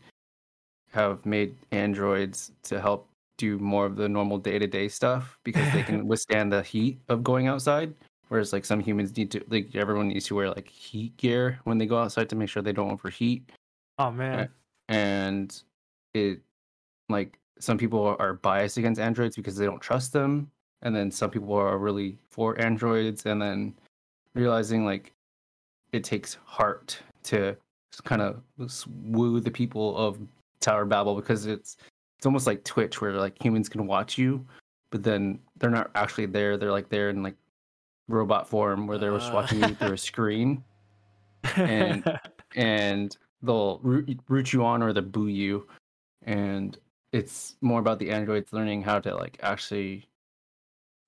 have made androids to help do more of the normal day-to-day stuff because they can withstand the heat of going outside. Whereas like some humans need to like everyone needs to wear like heat gear when they go outside to make sure they don't overheat. Oh man, and it like some people are biased against androids because they don't trust them and then some people are really for androids and then realizing like it takes heart to kind of woo the people of tower babel because it's it's almost like twitch where like humans can watch you but then they're not actually there. They're like there in like robot form where they're just Ah. watching you through a screen. And- and they'll root, root you on or they boo you. And it's more about the androids learning how to like actually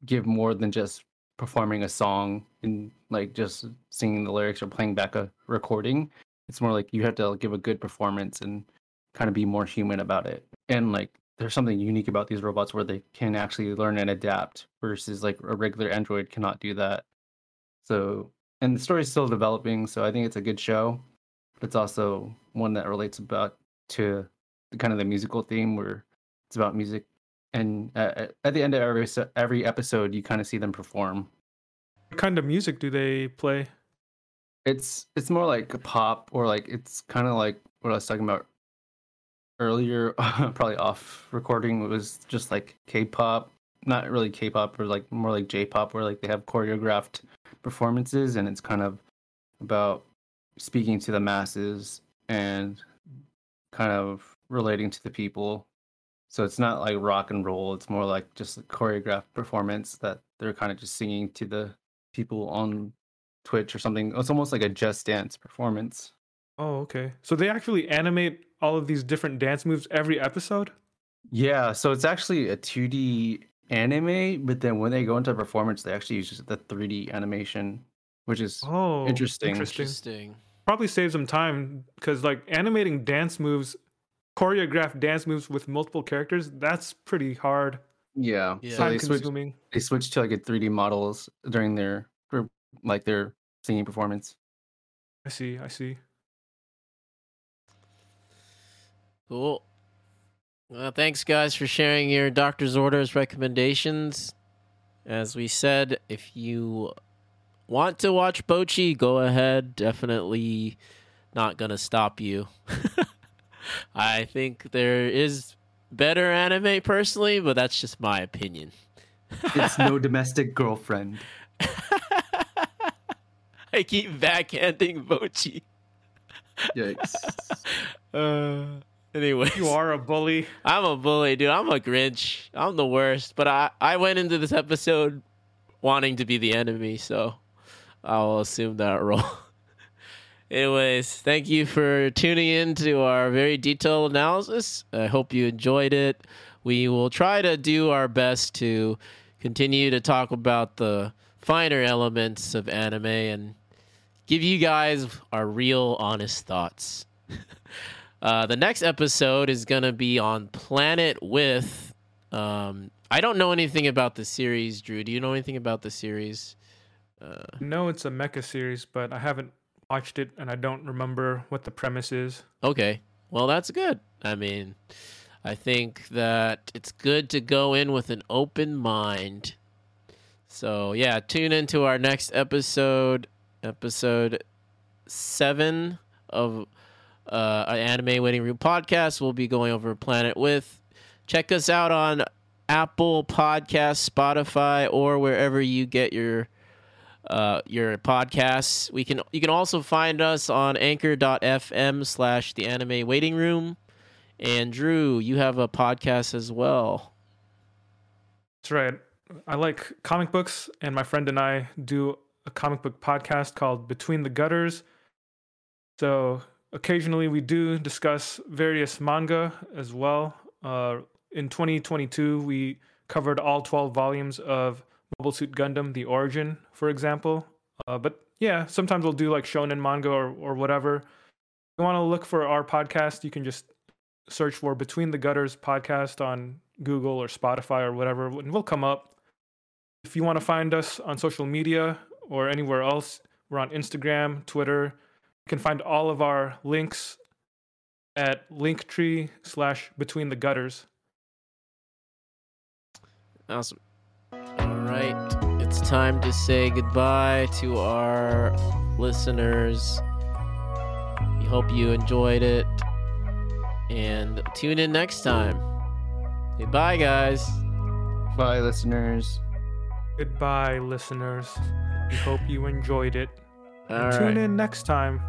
give more than just performing a song and like just singing the lyrics or playing back a recording. It's more like you have to give a good performance and kind of be more human about it. And like there's something unique about these robots where they can actually learn and adapt versus like a regular android cannot do that. So and the story's still developing so i think it's a good show but it's also one that relates about to the kind of the musical theme where it's about music and uh, at the end of every every episode you kind of see them perform what kind of music do they play? It's it's more like pop or like it's kind of like what I was talking about earlier, probably off recording. It was just like K-pop, not really K-pop, or like more like J-pop, where like they have choreographed performances, and it's kind of about speaking to the masses and kind of relating to the people. So it's not like rock and roll. It's more like just a choreographed performance that they're kind of just singing to the people on Twitch or something. It's almost like a Just Dance performance. Oh, okay. So they actually animate all of these different dance moves every episode? Yeah, so it's actually a 2D anime, but then when they go into performance, they actually use the 3D animation, which is Oh, Interesting. Interesting. Interesting. Probably saves them time because like animating dance moves, choreographed dance moves with multiple characters, that's pretty hard. yeah. Yeah. So Time they switch consuming. they switch to like a 3D models during their for, like their singing performance. I see. I see. Cool. Well, thanks, guys, for sharing your doctor's orders recommendations. As we said, if you want to watch Bocchi, go ahead. Definitely not going to stop you. I think there is better anime personally, but that's just my opinion. It's no domestic girlfriend. I keep backhanding Bocchi. Yikes. Uh, anyways. You are a bully. I'm a bully, dude. I'm a Grinch. I'm the worst. But I, I went into this episode wanting to be the enemy, so I'll assume that role. Anyways, thank you for tuning in to our very detailed analysis. I hope you enjoyed it. We will try to do our best to continue to talk about the finer elements of anime and give you guys our real, honest thoughts. Uh, the next episode is going to be on Planet with. Um, I don't know anything about the series, Dru. Do you know anything about the series? Uh, No, it's a mecha series, but I haven't watched it and I don't remember what the premise is. okay. Well, that's good. I mean, I think that it's good to go in with an open mind. So, yeah, tune into our next episode, episode seven of uh, an anime waiting room podcast. We'll be going over Planet with. Check us out on Apple Podcasts, Spotify, or wherever you get your uh, your podcasts. We can you can also find us on anchor.fm slash the anime waiting room. And Dru, you have a podcast as well. That's right. I like comic books, and my friend and I do a comic book podcast called Between the Gutters. So occasionally we do discuss various manga as well. Uh, in 2022, we covered all 12 volumes of Mobile Suit Gundam: The Origin, for example. Uh, but yeah, sometimes we'll do like shonen manga or, or whatever. If you want to look for our podcast, you can just search for Between the Gutters podcast on Google or Spotify or whatever, and we'll come up. If you want to find us on social media or anywhere else, we're on Instagram, Twitter. You can find all of our links at linktree slash between the gutters. Awesome right, it's time to say goodbye to our listeners. We hope you enjoyed it. And tune in next time. Goodbye, guys. Bye, listeners. Goodbye, listeners. We hope you enjoyed it. All tune right. in next time.